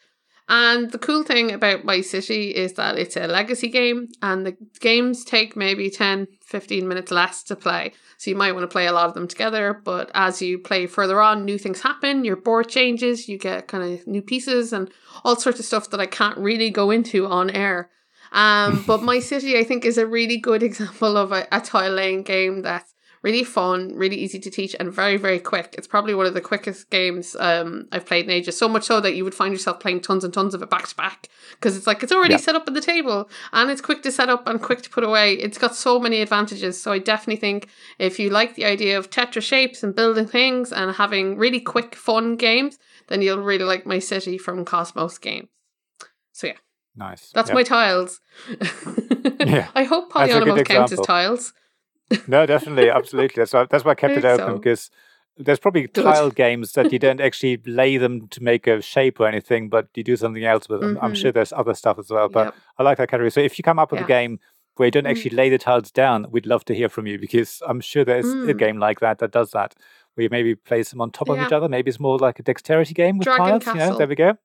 And the cool thing about My City is that it's a legacy game and the games take maybe 10, 15 minutes less to play. So you might want to play a lot of them together, but as you play further on, new things happen, your board changes, you get kind of new pieces and all sorts of stuff that I can't really go into on air. Um, but *laughs* My City, I think, is a really good *laughs* example of a, a tile laying game that's really fun, really easy to teach, and very, very quick. It's probably one of the quickest games um, I've played in ages. So much so that you would find yourself playing tons and tons of it back to back because it's like it's already yep. set up on the table and it's quick to set up and quick to put away. It's got so many advantages. So I definitely think if you like the idea of Tetra shapes and building things and having really quick, fun games, then you'll really like My City from Kosmos Games. So yeah. Nice. That's yep. my tiles. *laughs* yeah. I hope polyominoes count as tiles. No, definitely, absolutely. That's why, that's why I kept I it open so. because there's probably Good. tile games that you *laughs* don't actually lay them to make a shape or anything, but you do something else with them. Mm-hmm. I'm sure there's other stuff as well, but yep. I like that category. So if you come up with yeah. a game where you don't mm. actually lay the tiles down, we'd love to hear from you because I'm sure there's mm. a game like that that does that, where you maybe place them on top yeah. of each other. Maybe it's more like a dexterity game with Dragon tiles. Castle. Know, there we go.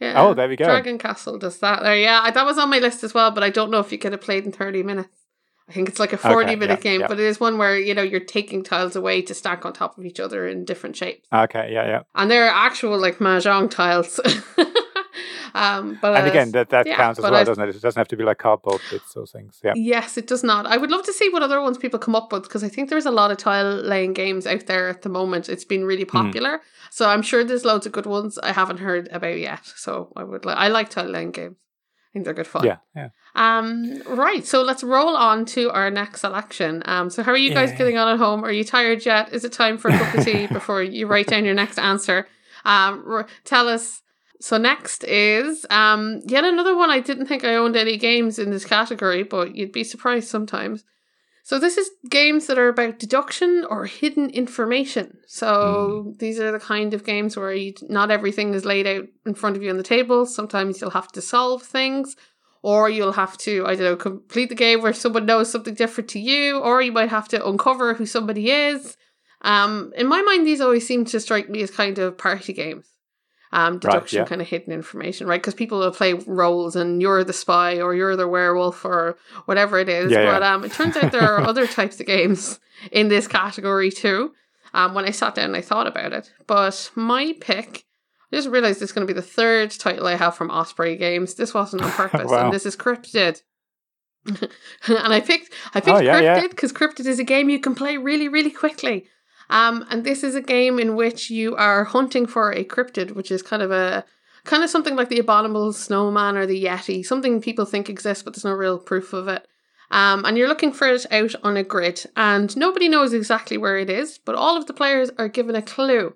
Yeah. Oh, there we go. Dragon Castle does that. There, yeah, that was on my list as well, but I don't know if you could have played in thirty minutes. I think it's like a forty okay, minute yeah, game, yeah. but it is one where you know you're taking tiles away to stack on top of each other in different shapes. Okay, yeah, yeah. And they're actual like mahjong tiles. *laughs* Um, but and again, that, that yeah, counts as well, I- doesn't it? It doesn't have to be like cardboard bits or things. Yeah. Yes, it does not. I would love to see what other ones people come up with because I think there's a lot of tile laying games out there at the moment. It's been really Hmm. popular, so I'm sure there's loads of good ones I haven't heard about yet. So I would. like. I like tile laying games. I think they're good fun. Yeah. Yeah. Um. Right. So let's roll on to our next selection. Um. So how are you guys getting on at home? Are you tired yet? Is it time for a cup of tea *laughs* before you write down your next answer? Um. Tell us. So next is um yet another one I didn't think I owned any games in this category, but you'd be surprised sometimes. So this is games that are about deduction or hidden information. So these are the kind of games where you, not everything is laid out in front of you on the table. Sometimes you'll have to solve things, or you'll have to I don't know complete the game where someone knows something different to you, or you might have to uncover who somebody is. Um, in my mind, these always seem to strike me as kind of party games. Um, deduction, yeah. kind of hidden information, right? Because people will play roles, and you're the spy, or you're the werewolf, or whatever it is. Yeah, yeah. but um, it turns out there are *laughs* other types of games in this category too. Um, when I sat down and I thought about it, but my pick, I just realized this is going to be the third title I have from Osprey Games. This wasn't on *laughs* purpose, Wow. and this is Cryptid. *laughs* and I picked I picked Oh, yeah, yeah. Cryptid because Cryptid is a game you can play really, really quickly. Um, and this is a game in which you are hunting for a cryptid, which is kind of a kind of something like the abominable snowman or the yeti, something people think exists, but there's no real proof of it. Um, and you're looking for it out on a grid, and nobody knows exactly where it is, but all of the players are given a clue.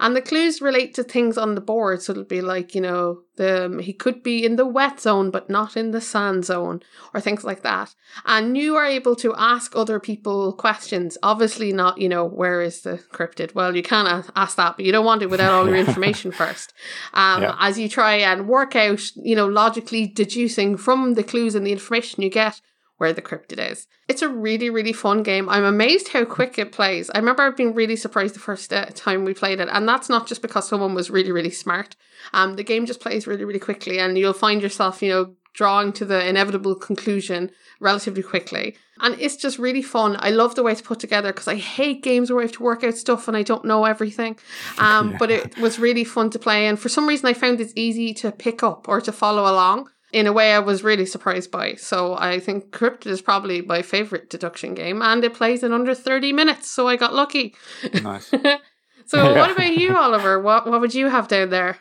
And the clues relate to things on the board, so it'll be like, you know, the he could be in the wet zone but not in the sand zone, or things like that. And you are able to ask other people questions. Obviously, not, you know, where is the cryptid? Well, you can ask that, but you don't want it without all your *laughs* information first. Um, Yeah. As you try and work out, you know, logically deducing from the clues and the information you get where the cryptid is. It's a really, really fun game. I'm amazed how quick it plays. I remember being really surprised the first uh, time we played it, and that's not just because someone was really, really smart. Um, the game just plays really, really quickly, and you'll find yourself, you know, drawing to the inevitable conclusion relatively quickly. And it's just really fun. I love the way it's put together because I hate games where I have to work out stuff and I don't know everything. Um, Yeah. *laughs* But it was really fun to play, and for some reason, I found it's easy to pick up or to follow along in a way I was really surprised by. So I think Cryptid is probably my favorite deduction game, and it plays in under 30 minutes, so I got lucky. Nice. *laughs* so *laughs* Yeah. what about you, Oliver? What what would you have down there?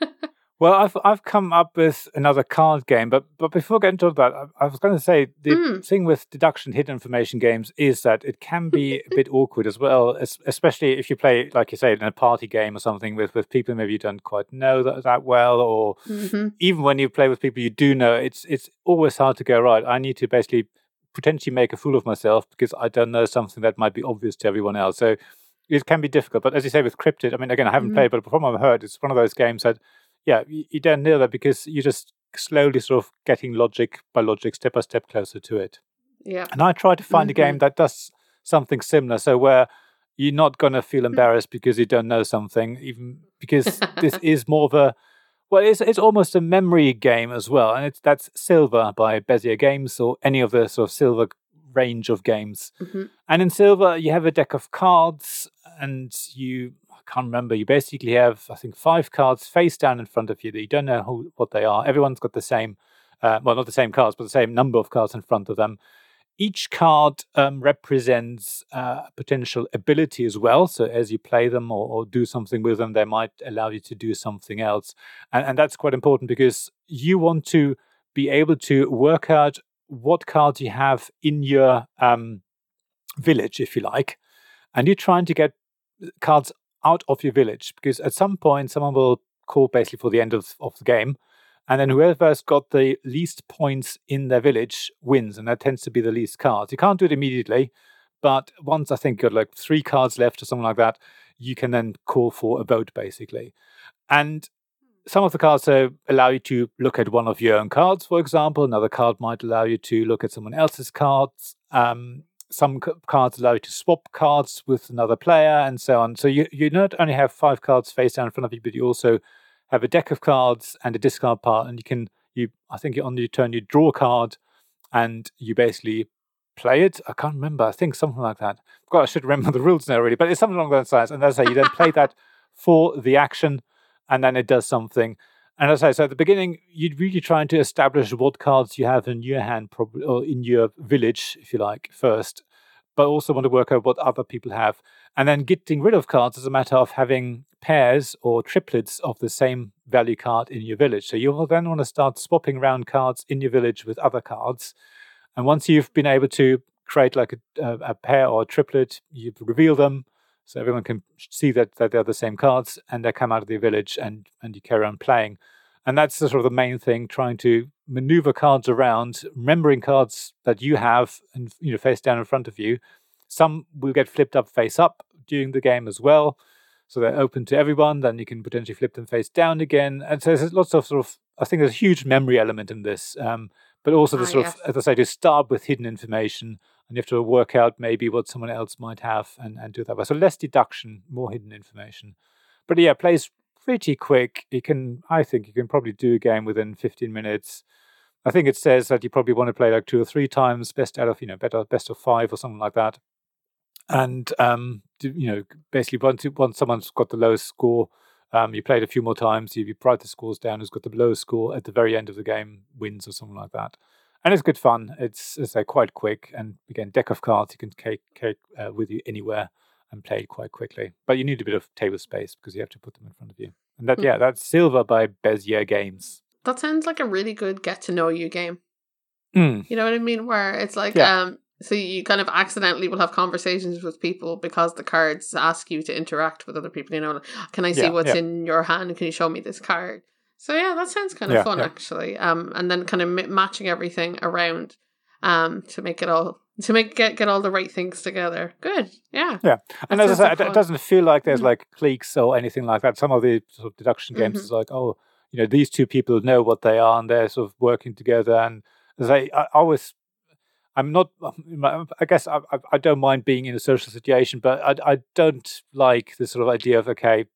*laughs* Well, I've I've come up with another card game, but but before getting to that, I, I was going to say the Mm. thing with deduction hidden information games is that it can be *laughs* a bit awkward as well, es- especially if you play, like you say, in a party game or something with with people maybe you don't quite know that, that well, or hmm even when you play with people you do know, it's it's always hard to go right. I need to basically potentially make a fool of myself because I don't know something that might be obvious to everyone else. So it can be difficult. But as you say with Cryptid, I mean, again, I haven't Mhm. played, but from what I've heard, it's one of those games that, yeah, you, don't know that because you're just slowly sort of getting logic by logic, step by step closer to it. Yeah. And I try to find a Mhm. game that does something similar. So where you're not going to feel embarrassed because you don't know something, even because this *laughs* is more of a well, it's it's almost a memory game as well, and it's that's Silver by Bezier Games or any of the sort of Silver range of games. hmm And in Silver, you have a deck of cards, and you can't remember. You basically have I think five cards face down in front of you that you don't know who what they are. Everyone's got the same, uh, well, not the same cards, but the same number of cards in front of them. Each card um, represents uh, potential ability as well. So as you play them or, or do something with them, they might allow you to do something else, and, and that's quite important because you want to be able to work out what cards you have in your um, village, if you like, and you're trying to get cards out of your village because at some point someone will call basically for the end of, of the game, and then whoever's got the least points in their village wins, and that tends to be the least cards. You can't do it immediately, but once I think you've got like three cards left or something like that, you can then call for a vote basically. And some of the cards uh, allow you to look at one of your own cards, for example. Another card might allow you to look at someone else's cards. Um, some cards allow you to swap cards with another player, and so on. So you you not only have five cards face down in front of you, but you also have a deck of cards and a discard part, and you can you I think on your turn you draw a card, and you basically play it. I can't remember. I think something like that. God, I should remember *laughs* the rules now, really. But it's something along those lines. And I say, you then play that for the action, and then it does something. And as I said at the beginning, you're really trying to establish what cards you have in your hand, or in your village, if you like, first, but also want to work out what other people have. And then getting rid of cards is a matter of having pairs or triplets of the same value card in your village. So you will then want to start swapping around cards in your village with other cards. And once you've been able to create like a, a, a pair or a triplet, you reveal them so everyone can see that, that they're the same cards and they come out of the village and, and you carry on playing. And that's the sort of the main thing, trying to maneuver cards around, remembering cards that you have and you know face down in front of you. Some will get flipped up face up during the game as well. So they're open to everyone. Then you can potentially flip them face down again. And so there's lots of sort of I think there's a huge memory element in this. Um, but also the ah, sort of as I say, to start with hidden information and you have to work out maybe what someone else might have and, and do that way. So less deduction, more hidden information. But yeah, plays pretty quick. You can, I think, you can probably do a game within 15 minutes. I think it says that you probably want to play like two or three times, best out of you know, better best of five or something like that. And um, you know, basically once once someone's got the lowest score, um, you play it a few more times. You, you write the scores down. Who's got the lowest score at the very end of the game wins or something like that and it's good fun. It's, it's like quite quick, and again, deck of cards you can take, take uh, with you anywhere and play it quite quickly. But you need a bit of table space because you have to put them in front of you. And that, mm. yeah, that's Silver by Bezier Games. That sounds like a really good get to know you game. Mm. You know what I mean? Where it's like, yeah. um, so you kind of accidentally will have conversations with people because the cards ask you to interact with other people. You know, can I see yeah, what's yeah. in your hand? Can you show me this card? So yeah, that sounds kind of yeah, fun yeah. actually. Um, and then kind of matching everything around, um, to make it all to make get get all the right things together. Good, yeah, yeah. And as I said, it doesn't feel like there's mm-hmm. like cliques or anything like that. Some of the sort of deduction games mm-hmm. is like, oh, you know, these two people know what they are and they're sort of working together. And as I, I always I'm not. *laughs* I guess I, I, don't mind being in a social situation, but I, I don't like the sort of idea of okay,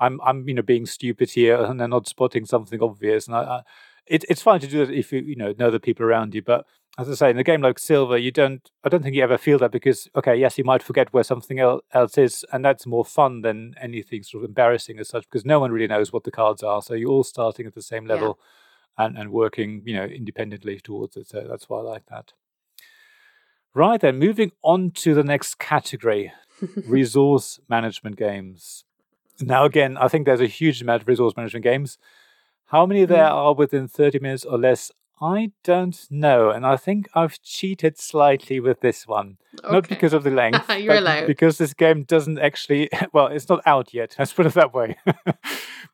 I'm I'm you know being stupid here *laughs* and they're not spotting something obvious. And I, I, it, it's fine to do that if you you know know the people around you, but as I say, in a game like Silver, you don't. I don't think you ever feel that because okay, yes, you might forget where something else is, and that's more fun than anything sort of embarrassing as such because no one really knows what the cards are. So you're all starting at the same level, yeah. and and working you know independently towards it. So that's why I like that. Right then, moving on to the next category, *laughs* resource management games. Now, again, I think there's a huge amount of resource management games. How many there mm. are within 30 minutes or less, I don't know. And I think I've cheated slightly with this one. Okay. Not because of the *laughs* length, You're allowed. because this game doesn't actually, *laughs* well, it's not out yet. Let's put it that way. *laughs* but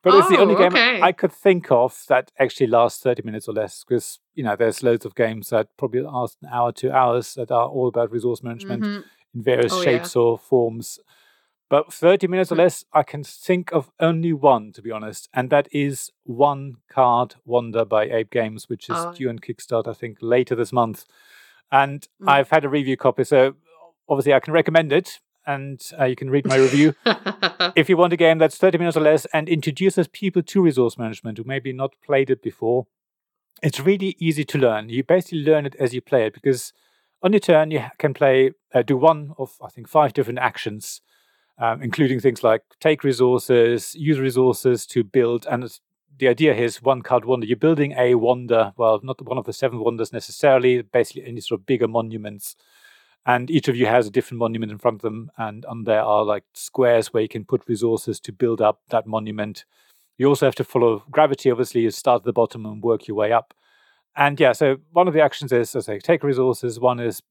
oh, it's the only game okay. I could think of that actually lasts 30 minutes or less. Because, you know, there's loads of games that probably last an hour, two hours that are all about resource management mm-hmm. in various oh, shapes yeah. or forms. But 30 minutes or hmm. less, I can think of only one, to be honest, and that is One Card Wonder by Ape Games, which is oh. due on Kickstarter, I think, later this month. And mm. I've had a review copy, so obviously I can recommend it, and uh, you can read my review. *laughs* if you want a game that's 30 minutes or less and introduces people to resource management who maybe not played it before, it's really easy to learn. You basically learn it as you play it because on your turn you can play, uh, do one of, I think, five different actions um, including things like take resources, use resources to build. And the idea here is one card wonder. You're building a wonder, well, not one of the seven wonders necessarily, basically any sort of bigger monuments. And each of you has a different monument in front of them. And on there are like squares where you can put resources to build up that monument. You also have to follow gravity, obviously, you start at the bottom and work your way up. And yeah, so one of the actions is, as I say, take resources. One is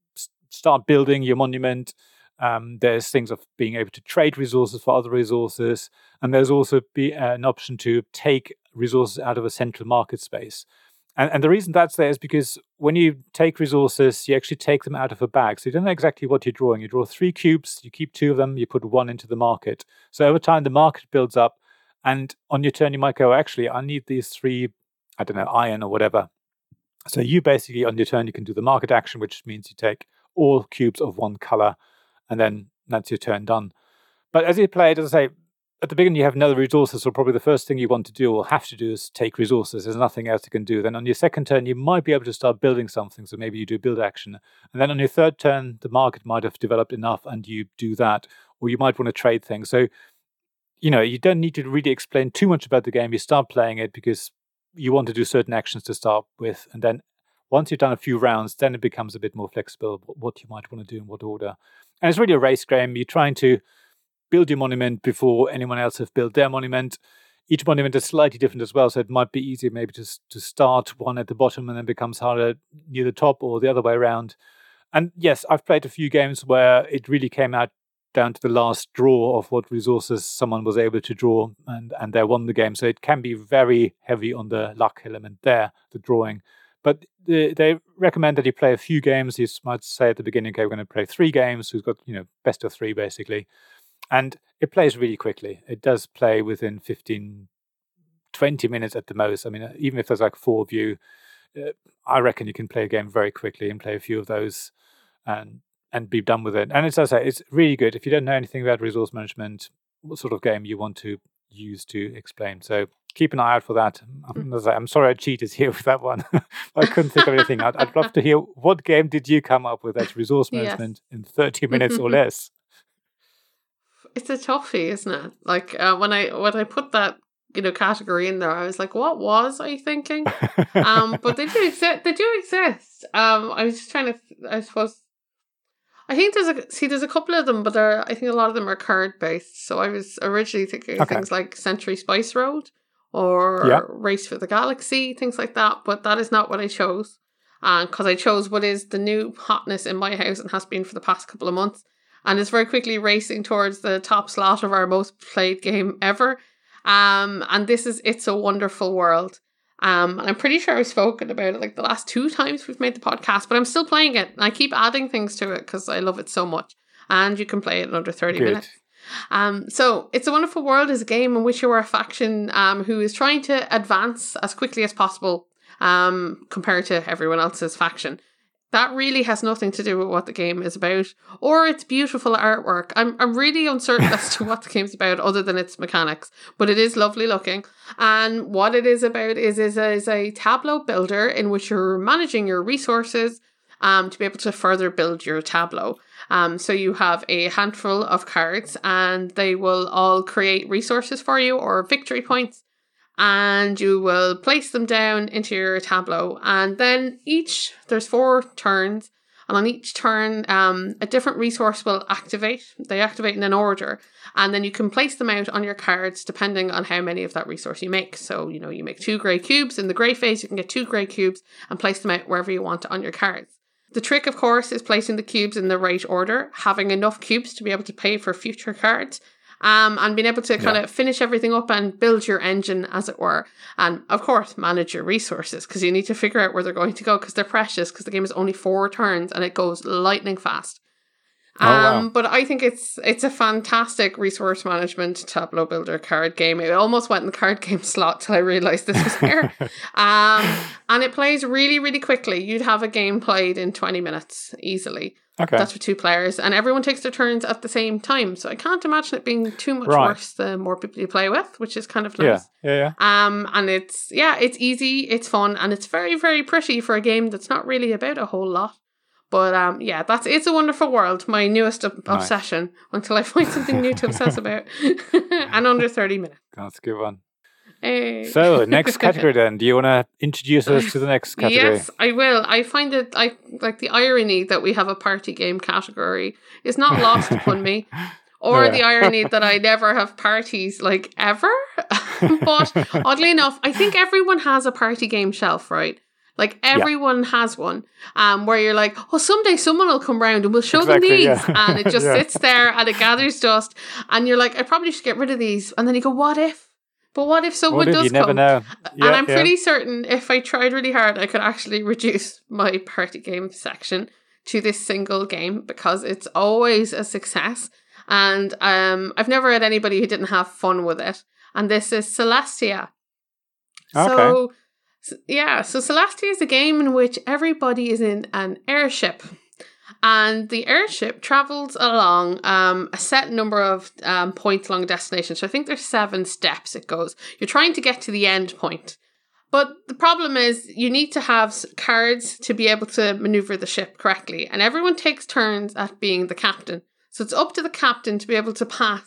start building your monument. Um, there's things of being able to trade resources for other resources, and there's also be uh, an option to take resources out of a central market space. And, and, the reason that's there is because when you take resources, you actually take them out of a bag. So you don't know exactly what you're drawing. You draw three cubes, you keep two of them, you put one into the market. So over time, the market builds up. And on your turn, you might go, actually, I need these three, I don't know, iron or whatever. So you basically, on your turn, you can do the market action, which means you take all cubes of one color and then that's your turn done. But as you play as I say, at the beginning you have no resources, so probably the first thing you want to do or have to do is take resources. There's nothing else you can do. Then on your second turn, you might be able to start building something. So maybe you do build action. And then on your third turn, the market might have developed enough and you do that. Or you might want to trade things. So you know, you don't need to really explain too much about the game. You start playing it because you want to do certain actions to start with, and then once you've done a few rounds, then it becomes a bit more flexible what you might want to do in what order. And it's really a race game. You're trying to build your monument before anyone else have built their monument. Each monument is slightly different as well, so it might be easier maybe to to start one at the bottom and then becomes harder near the top, or the other way around. And yes, I've played a few games where it really came out down to the last draw of what resources someone was able to draw, and and they won the game. So it can be very heavy on the luck element there, the drawing. But the, they recommend that you play a few games. You might say at the beginning, okay, we're going to play three games. Who's got you know best of three basically, and it plays really quickly. It does play within 15, 20 minutes at the most. I mean, uh, even if there's like four of you, uh, I reckon you can play a game very quickly and play a few of those, and and be done with it. And as I say, it's really good. If you don't know anything about resource management, what sort of game you want to use to explain. So keep an eye out for that. I'm, I'm sorry I cheated here *laughs* with that one. I couldn't think of anything. I'd, I'd, love to hear what game did you come up with as resource *laughs* management yes. in 30 *laughs* minutes or less? It's a toughie, isn't it? Like uh, when I when I put that you know category in there, I was like, what was I thinking? um, but they do exist. They do exist. Um, I was just trying to, I suppose. I think there's a see there's a couple of them, but there I think a lot of them are card based. So I was originally thinking okay. things like Century Spice Road, or. Race for the Galaxy, things like that. But that is not what I chose. Because I chose what is the new hotness in my house and has been for the past couple of months. And it's very quickly racing towards the top slot of our most played game ever. Um, and this is It's a Wonderful World. Um, and I'm pretty sure I've spoken about it like the last two times we've made the podcast, but I'm still playing it and I keep adding things to it because I love it so much. And you can play it in under 30 Good. minutes. Um, so, It's a Wonderful World is a game in which you are a faction um, who is trying to advance as quickly as possible um, compared to everyone else's faction. That really has nothing to do with what the game is about or its beautiful artwork. I'm, I'm really uncertain as to what the *laughs* game's about other than its mechanics, but it is lovely looking. And what it is about is, is, a, is a tableau builder in which you're managing your resources um, to be able to further build your tableau. Um, so you have a handful of cards and they will all create resources for you or victory points. And you will place them down into your tableau. And then each, there's four turns. And on each turn, um, a different resource will activate. They activate in an order. And then you can place them out on your cards depending on how many of that resource you make. So, you know, you make two grey cubes. In the grey phase, you can get two grey cubes and place them out wherever you want on your cards. The trick, of course, is placing the cubes in the right order, having enough cubes to be able to pay for future cards, um, and being able to kind yeah. of finish everything up and build your engine, as it were. And of course, manage your resources because you need to figure out where they're going to go because they're precious because the game is only four turns and it goes lightning fast. Oh, um, wow. but I think it's it's a fantastic resource management tableau builder card game. It almost went in the card *laughs* game slot till I realized this was here. *laughs* um, and it plays really, really quickly. You'd have a game played in 20 minutes easily. Okay. That's for two players. And everyone takes their turns at the same time. So I can't imagine it being too much right. worse the more people you play with, which is kind of nice. Yeah, yeah, yeah. Um, and it's yeah, it's easy, it's fun, and it's very, very pretty for a game that's not really about a whole lot. But um, yeah, that's it's a wonderful world. My newest ob- nice. obsession until I find something new to obsess about, *laughs* and under thirty minutes. That's a good one. So next *laughs* category then. Do you want to introduce us to the next *sighs* category? Yes, I will. I find it I like the irony that we have a party game category is not lost upon me. *laughs* Or yeah. the irony that I never have parties like ever. *laughs* but oddly enough, I think everyone has a party game shelf, right? Like everyone yeah. has one, um, where you're like, oh, someday someone will come round and we'll show exactly, them these, yeah. and it just yeah. sits there and it gathers dust, and you're like, I probably should get rid of these, and then you go, what if? But what if someone what does you come? Never know. and I'm pretty certain if I tried really hard, I could actually reduce my party game section to this single game because it's always a success. And um, I've never had anybody who didn't have fun with it. And this is Celestia. Okay. So yeah, so Celestia is a game in which everybody is in an airship. And the airship travels along um, a set number of um, points along a destination. So I think there's seven steps it goes. You're trying to get to the end point. But the problem is you need to have cards to be able to maneuver the ship correctly. And everyone takes turns at being the captain. So it's up to the captain to be able to pass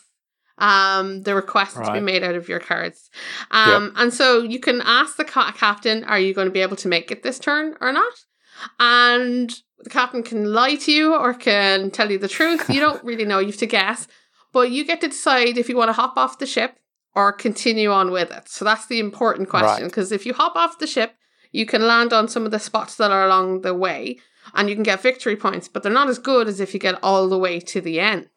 um, the request right. to be made out of your cards. Um, yep. And so you can ask the ca- captain, are you going to be able to make it this turn or not? And the captain can lie to you or can tell you the truth. You don't *laughs* really know, you have to guess. But you get to decide if you want to hop off the ship or continue on with it. So that's the important question. Because right. if you hop off the ship, you can land on some of the spots that are along the way and you can get victory points, but they're not as good as if you get all the way to the end.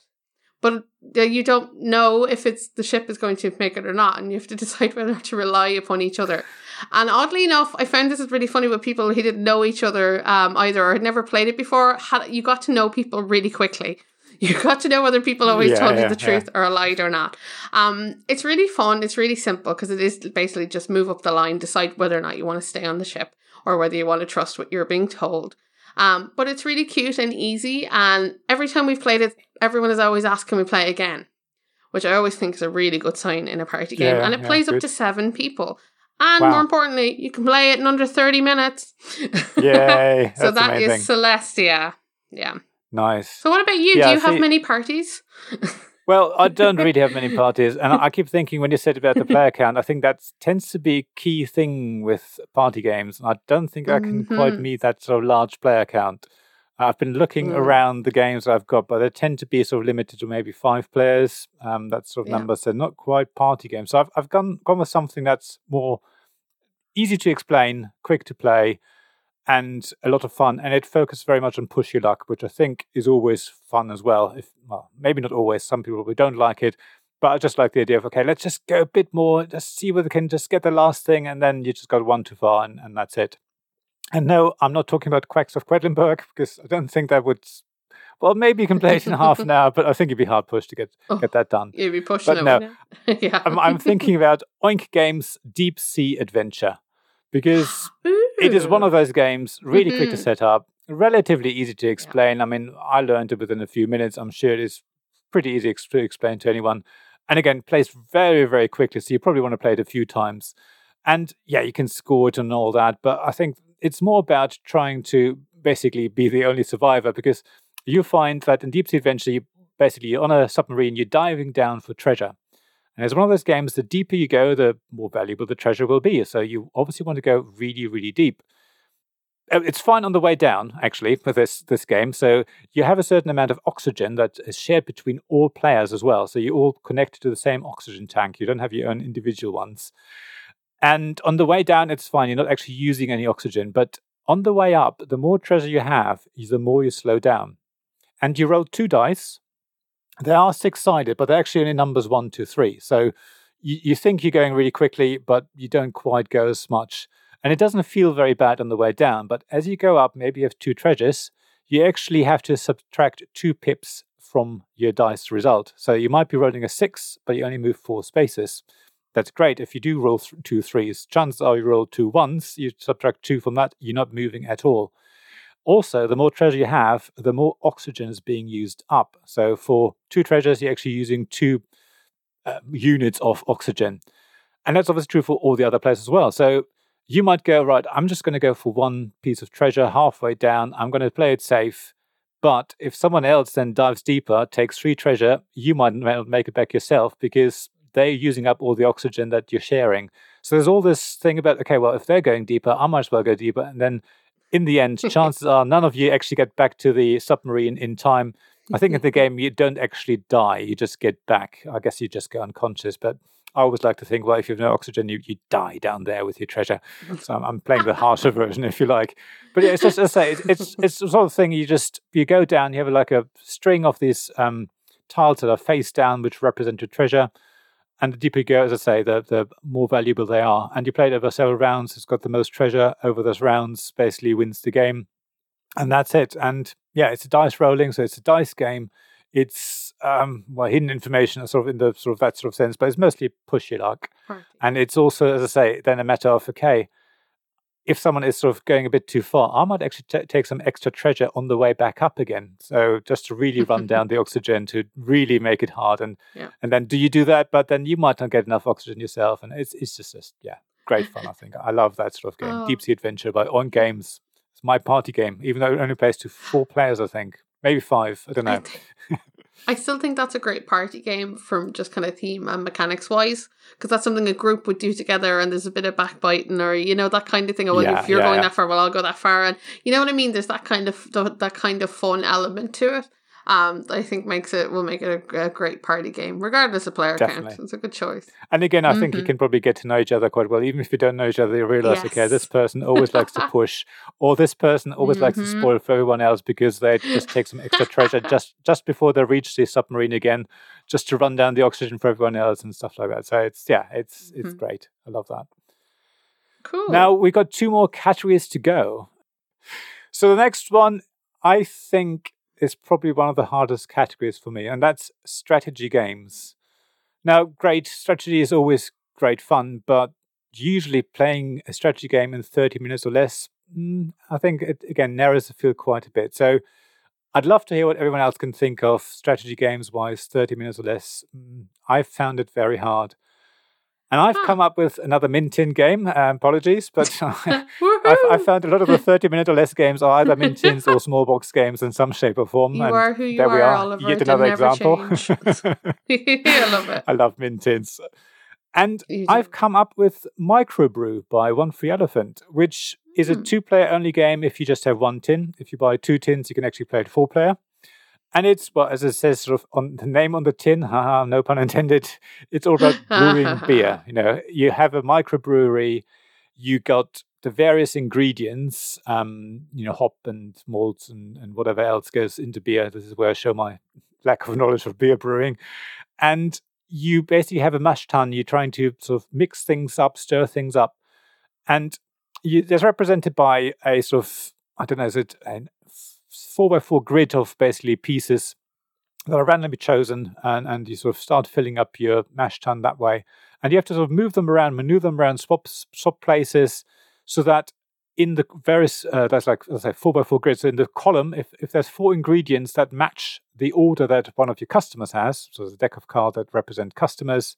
But uh, you don't know if it's the ship is going to make it or not, and you have to *laughs* decide whether to rely upon each other. And oddly enough, I found this is really funny with people who didn't know each other um, either or had never played it before. Had, you got to know people really quickly. *laughs* You got to know whether people always yeah, told yeah, you the truth yeah. or lied or not. Um, it's really fun. It's really simple because it is basically just move up the line, decide whether or not you want to stay on the ship or whether you want to trust what you're being told. Um, but it's really cute and easy. And every time we've played it, everyone is always asking we play again, which I always think is a really good sign in a party game. And it plays good. up to seven people. And wow. more importantly, you can play it in under 30 minutes. *laughs* Yay. so that amazing. is Celestia. Yeah. Nice. So what about you? Yeah, Do you see, have many parties? *laughs* Well, I don't really have many parties, and I keep thinking when you said about the *laughs* player count, I think that tends to be a key thing with party games. I don't think I can mm-hmm. quite meet that sort of large player count. I've been looking mm. around the games I've got, but they tend to be sort of limited to maybe five players. Um, that sort of yeah. number, so not quite party games. So I've I've gone gone with something that's more easy to explain, quick to play, and a lot of fun. And it focuses very much on push your luck, which I think is always fun as well. If well, maybe not always. Some people we don't like it, but I just like the idea of okay, let's just go a bit more, just see whether we can just get the last thing, and then you just got one too far, and, and that's it. And no, I'm not talking about Quacks of Quedlinburg because I don't think that would. Well, maybe you can play it in half *laughs* an hour, but I think it'd be hard pushed to get oh, get that done. You'd be pushing but it. No, *laughs* yeah. I'm, I'm thinking about Oink Games Deep Sea Adventure because *gasps* it is one of those games really mm-hmm. quick to mm-hmm. set up, relatively easy to explain. Yeah. I mean, I learned it within a few minutes. I'm sure it is pretty easy to explain to anyone. And again, plays very, very quickly. So you probably want to play it a few times. And yeah, you can score it and all that. But I think it's more about trying to basically be the only survivor because you find that in Deep Sea Adventure, you basically you're on a submarine, you're diving down for treasure. And it's one of those games, the deeper you go, the more valuable the treasure will be. So you obviously want to go really, really deep. Uh, it's fine on the way down, actually, for this, this game. So you have a certain amount of oxygen that is shared between all players as well. So you're all connected to the same oxygen tank. You don't have your own individual ones. And on the way down, it's fine. You're not actually using any oxygen. But on the way up, the more treasure you have, the more you slow down. And you roll two dice they are six sided, but they're actually only numbers one, two, three. So you, you think you're going really quickly, but you don't quite go as much. And it doesn't feel very bad on the way down. But as you go up, maybe you have two treasures, you actually have to subtract two pips from your dice result. So you might be rolling a six, but you only move four spaces. That's great. If you do roll th- two threes, chances are you roll two ones, you subtract two from that, you're not moving at all. Also, the more treasure you have, the more oxygen is being used up. So for two treasures, you're actually using two uh, units of oxygen. And that's obviously true for all the other players as well. So you might go, right, I'm just going to go for one piece of treasure halfway down. I'm going to play it safe. But if someone else then dives deeper, takes three treasure, you might make it back yourself because they're using up all the oxygen that you're sharing. So there's all this thing about, okay, well, if they're going deeper, I might as well go deeper. And then in the end, *laughs* chances are none of you actually get back to the submarine in time. I think in the game you don't actually die; you just get back. I guess you just go unconscious. But I always like to think, well, if you have no oxygen, you, you die down there with your treasure. So I'm, I'm playing the *laughs* harsher version, if you like. But yeah, it's just as I say, it's, it's it's the sort of thing you just you go down, you have like a string of these um, tiles that are face down, which represent your treasure. And the deeper you go, as I say, the, the more valuable they are. And you play it over several rounds. It's got the most treasure over those rounds, basically wins the game. And that's it. And yeah, it's a dice rolling, so it's a dice game. It's um, well hidden information, sort of in the sort of that sort of sense, but it's mostly push your luck. Right. And it's also, as I say, then a matter of okay, if someone is sort of going a bit too far, I might actually t- take some extra treasure on the way back up again. So just to really run *laughs* down the oxygen to really make it hard, and yeah. and then do you do that? But then you might not get enough oxygen yourself, and it's it's just, just yeah, great fun. I think I love that sort of game. Oh. Deep Sea Adventure by Oink Games. It's my party game, even though it only plays to four players. I think maybe five. I don't know. I *laughs* still think that's a great party game from just kind of theme and mechanics wise, because that's something a group would do together, and there's a bit of backbiting or you know that kind of thing. Oh, well, Yeah, if you're yeah, going yeah. that far, well, I'll go that far, and you know what I mean. There's that kind of that kind of fun element to it. Um, I think makes it will make it a, a great party game, regardless of player Definitely. count. It's a good choice. And again, I think you Mhm. can probably get to know each other quite well. Even if you don't know each other, you realize, okay, this person always likes to *laughs* push, or this person always likes to spoil for everyone else because they just take some extra treasure *laughs* just just before they reach the submarine again, just to run down the oxygen for everyone else and stuff like that. So it's yeah, it's it's Mhm. great. I love that. Cool. Now we got two more categories to go. So the next one, I think, is probably one of the hardest categories for me, and that's strategy games. Now, great strategy is always great fun, but usually playing a strategy game in 30 minutes or less, mm, I think it again narrows the field quite a bit. So I'd love to hear what everyone else can think of strategy games wise, 30 minutes or less. Mm, I've found it very hard. And I've Huh. come up with another Mint Tin game. Um, apologies, but *laughs* *laughs* I've, I've found a lot of the 30 minute or less games are either Mint Tins or *laughs* small box games in some shape or form. You and are who you there we are, are. Oliver. Yet another example. I love it. I love Mint Tins. And I've come up with Microbrew by One Free Elephant, which is a Hmm. two player only game if you just have one tin. If you buy two tins, you can actually play it four player. And it's, well, as it says sort of on the name on the tin, haha, no pun intended, it's all about *laughs* brewing beer. You know, you have a microbrewery, you got the various ingredients, um, you know, hop and malts and, and whatever else goes into beer. This is where I show my lack of knowledge of beer brewing. And you basically have a mash tun. You're trying to sort of mix things up, stir things up, and you, that's represented by a sort of I don't know, is it a four by four grid of basically pieces that are randomly chosen, and and you sort of start filling up your mash tun that way, and you have to sort of move them around, maneuver them around, swap swap places, so that in the various uh, that's like let's say four by four grid. So in the column, if if there's four ingredients that match the order that one of your customers has, so a deck of cards that represent customers,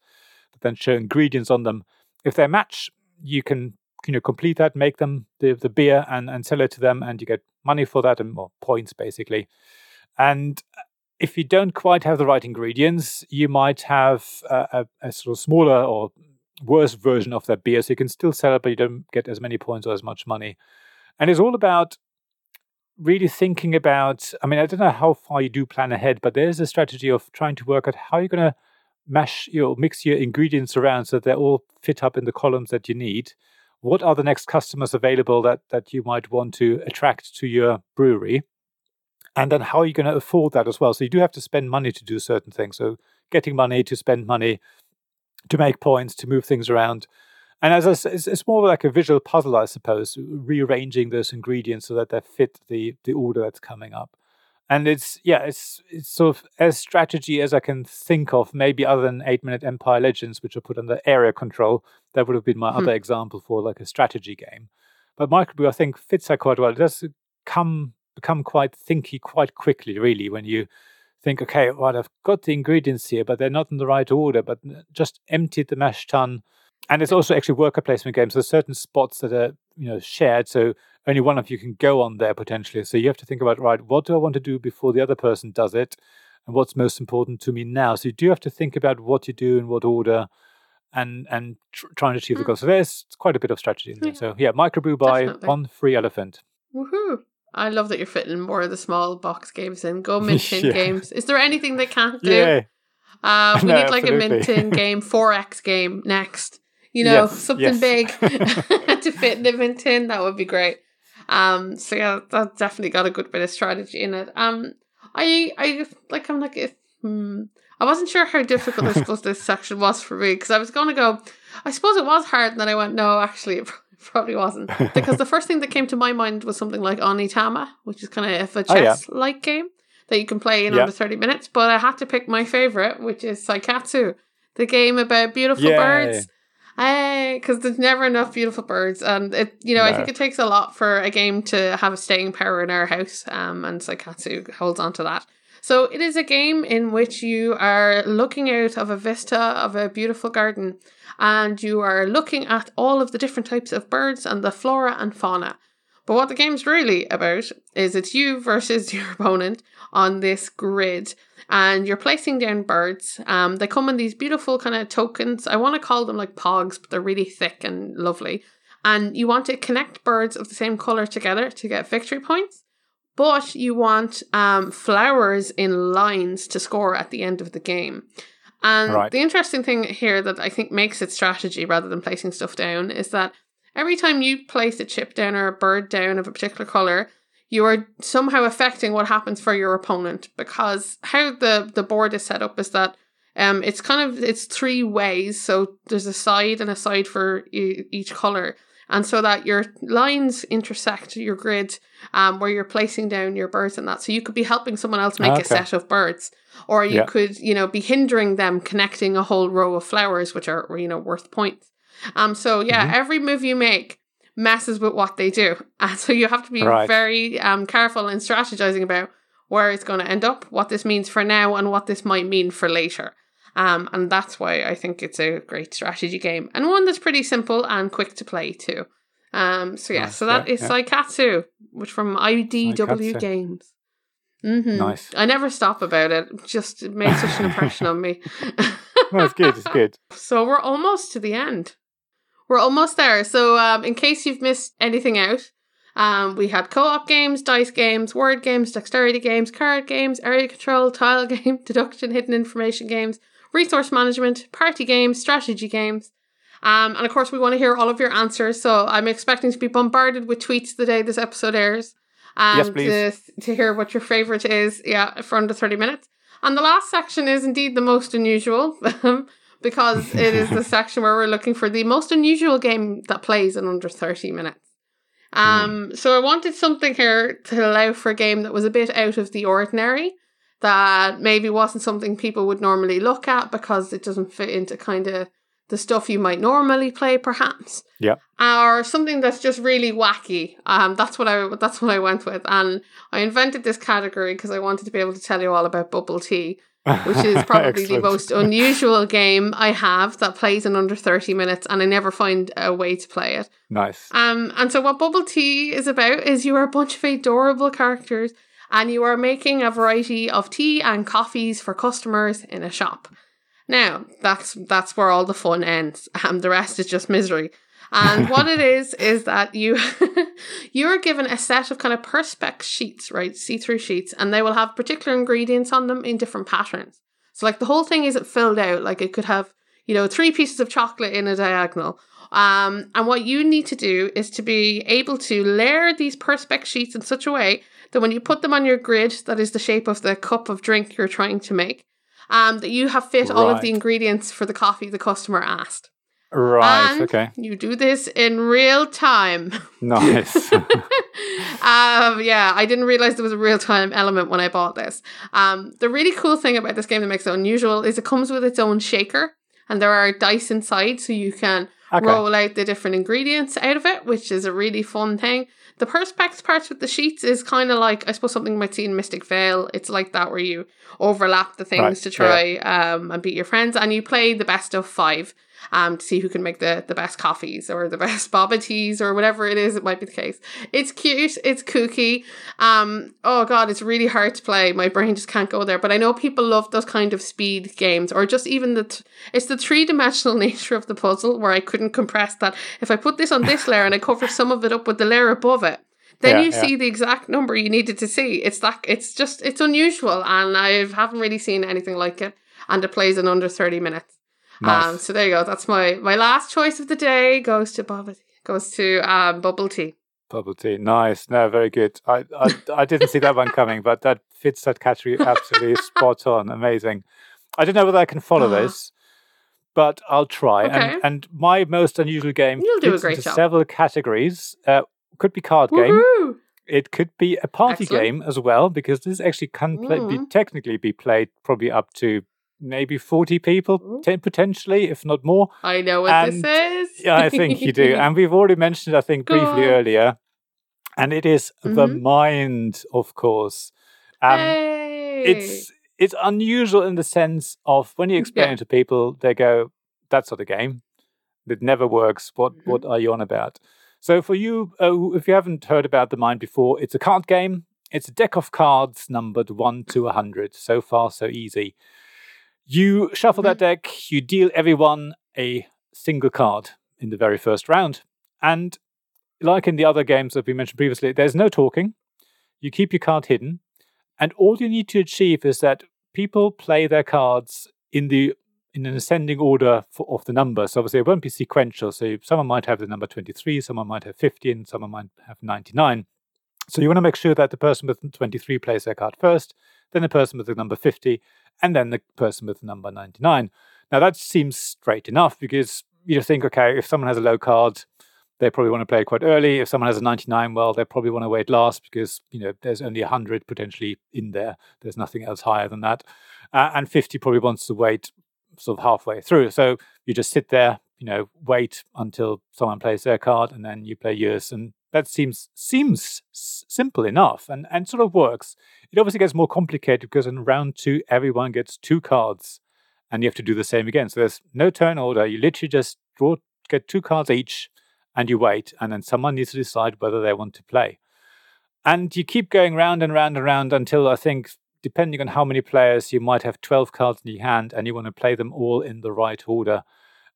that then show ingredients on them. If they match, you can you know complete that, make them the the beer, and and sell it to them, and you get money for that and more points basically. And uh, if you don't quite have the right ingredients, you might have a, a, a sort of smaller or worse version of that beer. So you can still sell it, but you don't get as many points or as much money. And it's all about really thinking about. I mean, I don't know how far you do plan ahead, but there's a strategy of trying to work out how you're going to mash your mix your ingredients around so that they all fit up in the columns that you need. What are the next customers available that that you might want to attract to your brewery? and then how are you going to afford that as well? So you do have to spend money to do certain things. So getting money to spend money to make points to move things around, and as I, it's, it's more like a visual puzzle, I suppose, rearranging those ingredients so that they fit the the order that's coming up. And it's yeah, it's it's sort of as strategy as I can think of, maybe other than Eight Minute Empire Legends, which are put under area control. That would have been my Hmm. other example for like a strategy game. But Microbrew, I think, fits that quite well. It does come become quite thinky quite quickly, really, when you think, okay, well, I've got the ingredients here, but they're not in the right order, but just emptied the mash tun. And it's also actually worker placement games. There's certain spots that are, you know, shared. So only one of you can go on there potentially. So you have to think about, right, what do I want to do before the other person does it? And what's most important to me now? So you do have to think about what you do in what order and and tr- try and achieve the Mm. goal. So there's quite a bit of strategy in there. Yeah. So yeah, microbrew by. One Free Elephant. Woohoo! I love that you're fitting more of the small box games in. Go *laughs* Mint Tin Yeah. games. Is there anything they can't do? Yeah. Uh, *laughs* we No, need like a absolutely. Mint Tin *laughs* game, 4X game next. You know, Yes, something yes. big *laughs* *laughs* to fit in the That would be great. Um, so yeah, that definitely got a good bit of strategy in it. Um, I, I like, I'm like, if, hmm, I wasn't sure how difficult I suppose *laughs* this section was for me because I was going to go. I suppose it was hard, and then I went, no, actually, it probably wasn't because the first thing that came to my mind was something like Onitama, which is kind of a Oh, yeah. chess like game that you can play in Yeah. under 30 minutes. But I had to pick my favorite, which is Seikatsu, the game about beautiful Yay. birds. Because there's never enough beautiful birds, and it you know I think it takes a lot for a game to have a staying power in our house. Um, and Seikatsu holds on to that. So it is a game in which you are looking out of a vista of a beautiful garden, and you are looking at all of the different types of birds and the flora and fauna. But what the game's really about is it's you versus *laughs* your opponent on this grid, and you're placing down birds. Um, they come in these beautiful kind of tokens. I want to call them like pogs, but they're really thick and lovely. And you want to connect birds of the same color together to get victory points. But you want um, flowers in lines to score at the end of the game. And Right. the interesting thing here that I think makes it strategy rather than placing stuff down is that every time you place a chip down or a bird down of a particular color, you are somehow affecting what happens for your opponent because how the the board is set up is that um it's kind of it's three ways so there's a side and a side for e- each color and so that your lines intersect your grid um where you're placing down your birds and that so you could be helping someone else make Okay. a set of birds or you Yeah. could you know be hindering them connecting a whole row of flowers which are you know worth points um so yeah Mhm. every move you make messes with what they do *laughs* and so you have to be Right. very um careful in strategizing about where it's going to end up what this means for now and what this might mean for later um and that's why i think it's a great strategy game and one that's pretty simple and quick to play too um so yeah Nice, so that yeah, is yeah. Seikatsu which from idw Seikatsu. games hmm Nice. I never stop about it. It Just it made such an impression on me. *laughs* No, it's good. It's good. *laughs* So we're almost to the end. We're almost there. So um, in case you've missed anything out, um, we had co-op games, dice games, word games, dexterity games, card games, area control, tile *laughs* game, deduction, hidden information games, resource management, party games, strategy games. Um, and of course, we want to hear all of your answers. So I'm expecting to be bombarded with tweets the day this episode airs. Um, Yes, please. To, to hear what your favorite is, yeah, for under 30 minutes. And the last section is indeed the most unusual *laughs* because it is the *laughs* section where we're looking for the most unusual game that plays in under 30 minutes. Um, so I wanted something here to allow for a game that was a bit out of the ordinary, that maybe wasn't something people would normally look at because it doesn't fit into kind of the stuff you might normally play, perhaps. Yeah. Or something that's just really wacky. Um, that's what I that's what I went with, and I invented this category because I wanted to be able to tell you all about bubble tea which is *laughs* probably the most unusual game I have that plays in under 30 minutes and I never find a way to play it. nice. Um, and so what Bubble Tea is about is you are a bunch of adorable characters and you are making a variety of tea and coffees for customers in a shop. Now, that's that's where all the fun ends. *laughs* Um, the rest is just misery. And what it *laughs* is is that you *laughs* you are given a set of kind of perspex sheets, right? See-through sheets, and they will have particular ingredients on them in different patterns. So like the whole thing isn't filled out. Like it could have, you know, three pieces of chocolate in a diagonal. Um, and what you need to do is to be able to layer these perspex sheets in such a way that when you put them on your grid, that is the shape of the cup of drink you're trying to make, um, that you have fit all of the ingredients for the coffee the customer asked. Right. And okay. You do this in real time. *laughs* Nice. *laughs* um, yeah, I didn't realize there was a real time element when I bought this. Um, the really cool thing about this game that makes it unusual is it comes with its own shaker, and there are dice inside, so you can Okay. roll out the different ingredients out of it, which is a really fun thing. The perspex parts with the sheets is kind of like I suppose something you might see in Mystic Vale. It's like that where you overlap the things Right, to try um, and beat your friends, and you play the best of five um, to see who can make the, the best coffees or the *laughs* best boba teas or whatever it is. It might be the case. It's cute. It's kooky. Um, oh god, it's really hard to play. My brain just can't go there. But I know people love those kind of speed games or just even the. T- it's the three dimensional *laughs* nature of the puzzle where I couldn't compress that. If I put this on this layer and I cover some of it up with the layer above it. Then Yeah, you yeah. see the exact number you needed to see. It's that it's just it's unusual, and I haven't really seen anything like it. And it plays in under thirty minutes. Nice. Um, so there you go. That's my my last choice of the day. Goes to bubble goes to um, bubble tea. Bubble tea. Nice. No, very good. I, I I didn't see that one coming, but that fits that category absolutely *laughs* spot on. Amazing. I don't know whether I can follow Ah. this, but I'll try. Okay. And and my most unusual game You'll do a great into job. several categories. Uh, could be card game. Woohoo! It could be a party Excellent. game as well, because this actually can play, be, Mm. technically be played probably up to maybe 40 people, ten, potentially, if not more. I know what And- this is. Yeah, I think you do. *laughs* And we've already mentioned, I think, briefly earlier. And it is the Mhm. mind, of course. Um, hey. It's it's unusual in the sense of when you explain Yeah. it to people, they go, "That's not a game. It never works. What Mhm. what are you on about?" So for you, uh, if you haven't heard about the Mind before, it's a card game. It's a deck of cards numbered one to a hundred. So far, so easy. You shuffle that Mm-hmm. deck. You deal everyone a single card in the very first round, and like in the other games that we mentioned previously, there's no talking. You keep your card hidden, and all you need to achieve is that people play their cards in the in an ascending order for, of the number. So obviously it won't be sequential. So someone might have the number 23, someone might have 50, and someone might have 99. So you want to make sure that the person with 23 plays their card first, then the person with the number 50, and then the person with the number 99. Now that seems straight enough because you just think, okay, if someone has a low card, they probably want to play quite early. If someone has a 99, well, they probably want to wait last because you know there's only 100 potentially in there. There's nothing else higher than that, uh, and 50 probably wants to wait sort of halfway through. So you just sit there, you know, wait until someone plays their card, and then you play yours, and that seems seems simple enough, and and sort of works. It obviously gets more complicated because in round two, everyone gets two cards, and you have to do the same again. So there's no turn order. You literally just draw, get two cards each, and you wait, and then someone needs to decide whether they want to play. And you keep going round and round and round until I think, depending on how many players, you might have 12 cards in your hand and you want to play them all in the right order.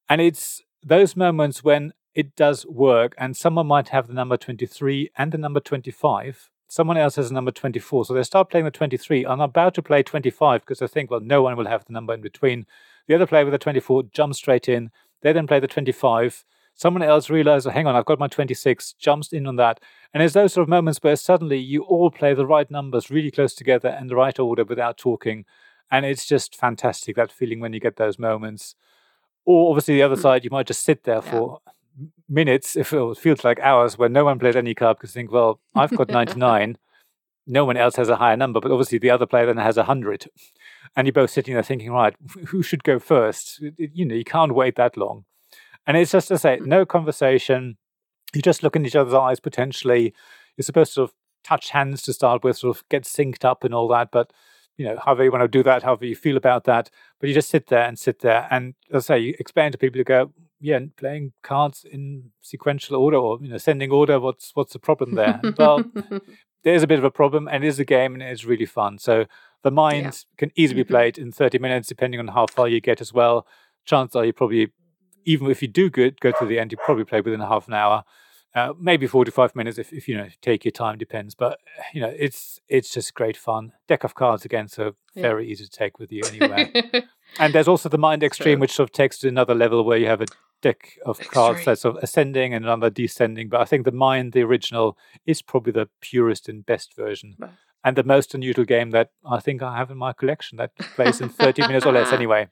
And it's those moments when it does work, and someone might have the number 23 and the number 25. Someone else has a number 24. So they start playing the 23 I'm about to play 25 because they think, well, no one will have the number in between. The other player with the 24 jumps straight in. They then play the 25 someone else realizes, hang on, I've got my 26, jumps in on that. And there's those sort of moments where suddenly you all play the right numbers really close together and the right order without talking. And it's just fantastic, that feeling when you get those moments. Or obviously, the other Mm. side, you might just sit there Yeah. for minutes, if it feels like hours, where no one plays any card because you think, well, I've got *laughs* 99. no one else has a higher number, but obviously the other player then has 100. And you're both sitting there thinking, right, who should go first? It- it- You know, you can't wait that long. And it's just to say, mm. no conversation. You just look in each other's eyes potentially. You're supposed to sort of touch hands to start with, sort of get synced up and all that. But, you know, however you want to do that, however you feel about that. But you just sit there and sit there. And as I say, you explain to people, you go, yeah, playing cards in sequential order or, you know, sending order, what's what's the problem there? well, *laughs* there's a bit of a problem and it is a game and it's really fun. So the mind can easily be Mhm. played in 30 minutes, depending on how far you get as well. Chances are you probably, even if you do good, go to the end, you probably play within half an hour. Uh, maybe 45 minutes if, if you know take your time depends but you know it's it's just great fun deck of cards again so Yeah. very easy to take with you *laughs* anywhere and there's also the mind extreme True. which sort of takes to another level where you have a deck of cards Extreme. that's sort of ascending and another descending but i think the mind the original is probably the purest and best version Right. and the most unusual game that i think i have in my collection that plays in 30 minutes or less *laughs* anyway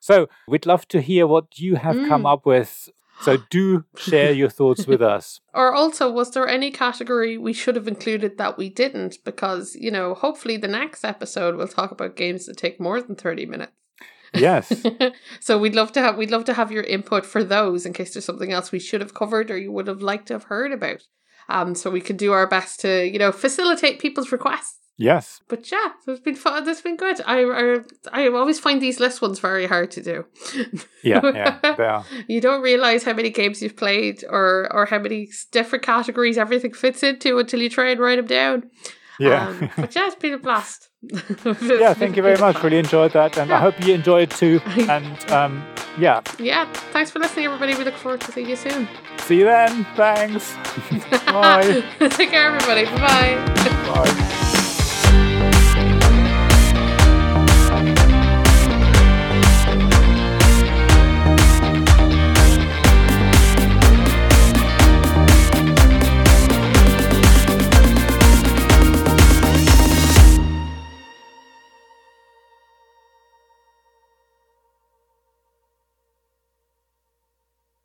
so we'd love to hear what you have come Mm. up with so do share your thoughts with us *laughs* Or also, was there any category we should have included that we didn't? Because, you know, hopefully the next episode we'll talk about games that take more than 30 minutes. yes *laughs* so we'd love to have we'd love to have your input for those in case there's something else we should have covered or you would have liked to have heard about. Um, so we can do our best to, you know, facilitate people's requests. Yes But yeah, it's been fun. It's been good. I, I I always find these list ones very hard to do. yeah yeah they *laughs* are. you don't realize how many games you've played or or how many different categories everything fits into until you try and write them down. yeah Um, but yeah, it's been a blast. *laughs* *laughs* yeah thank you very much really enjoyed that and i hope you enjoyed it too and um yeah Yeah, thanks for listening, everybody. We look forward to seeing you soon. see you then thanks bye Take care, everybody. Bye bye. bye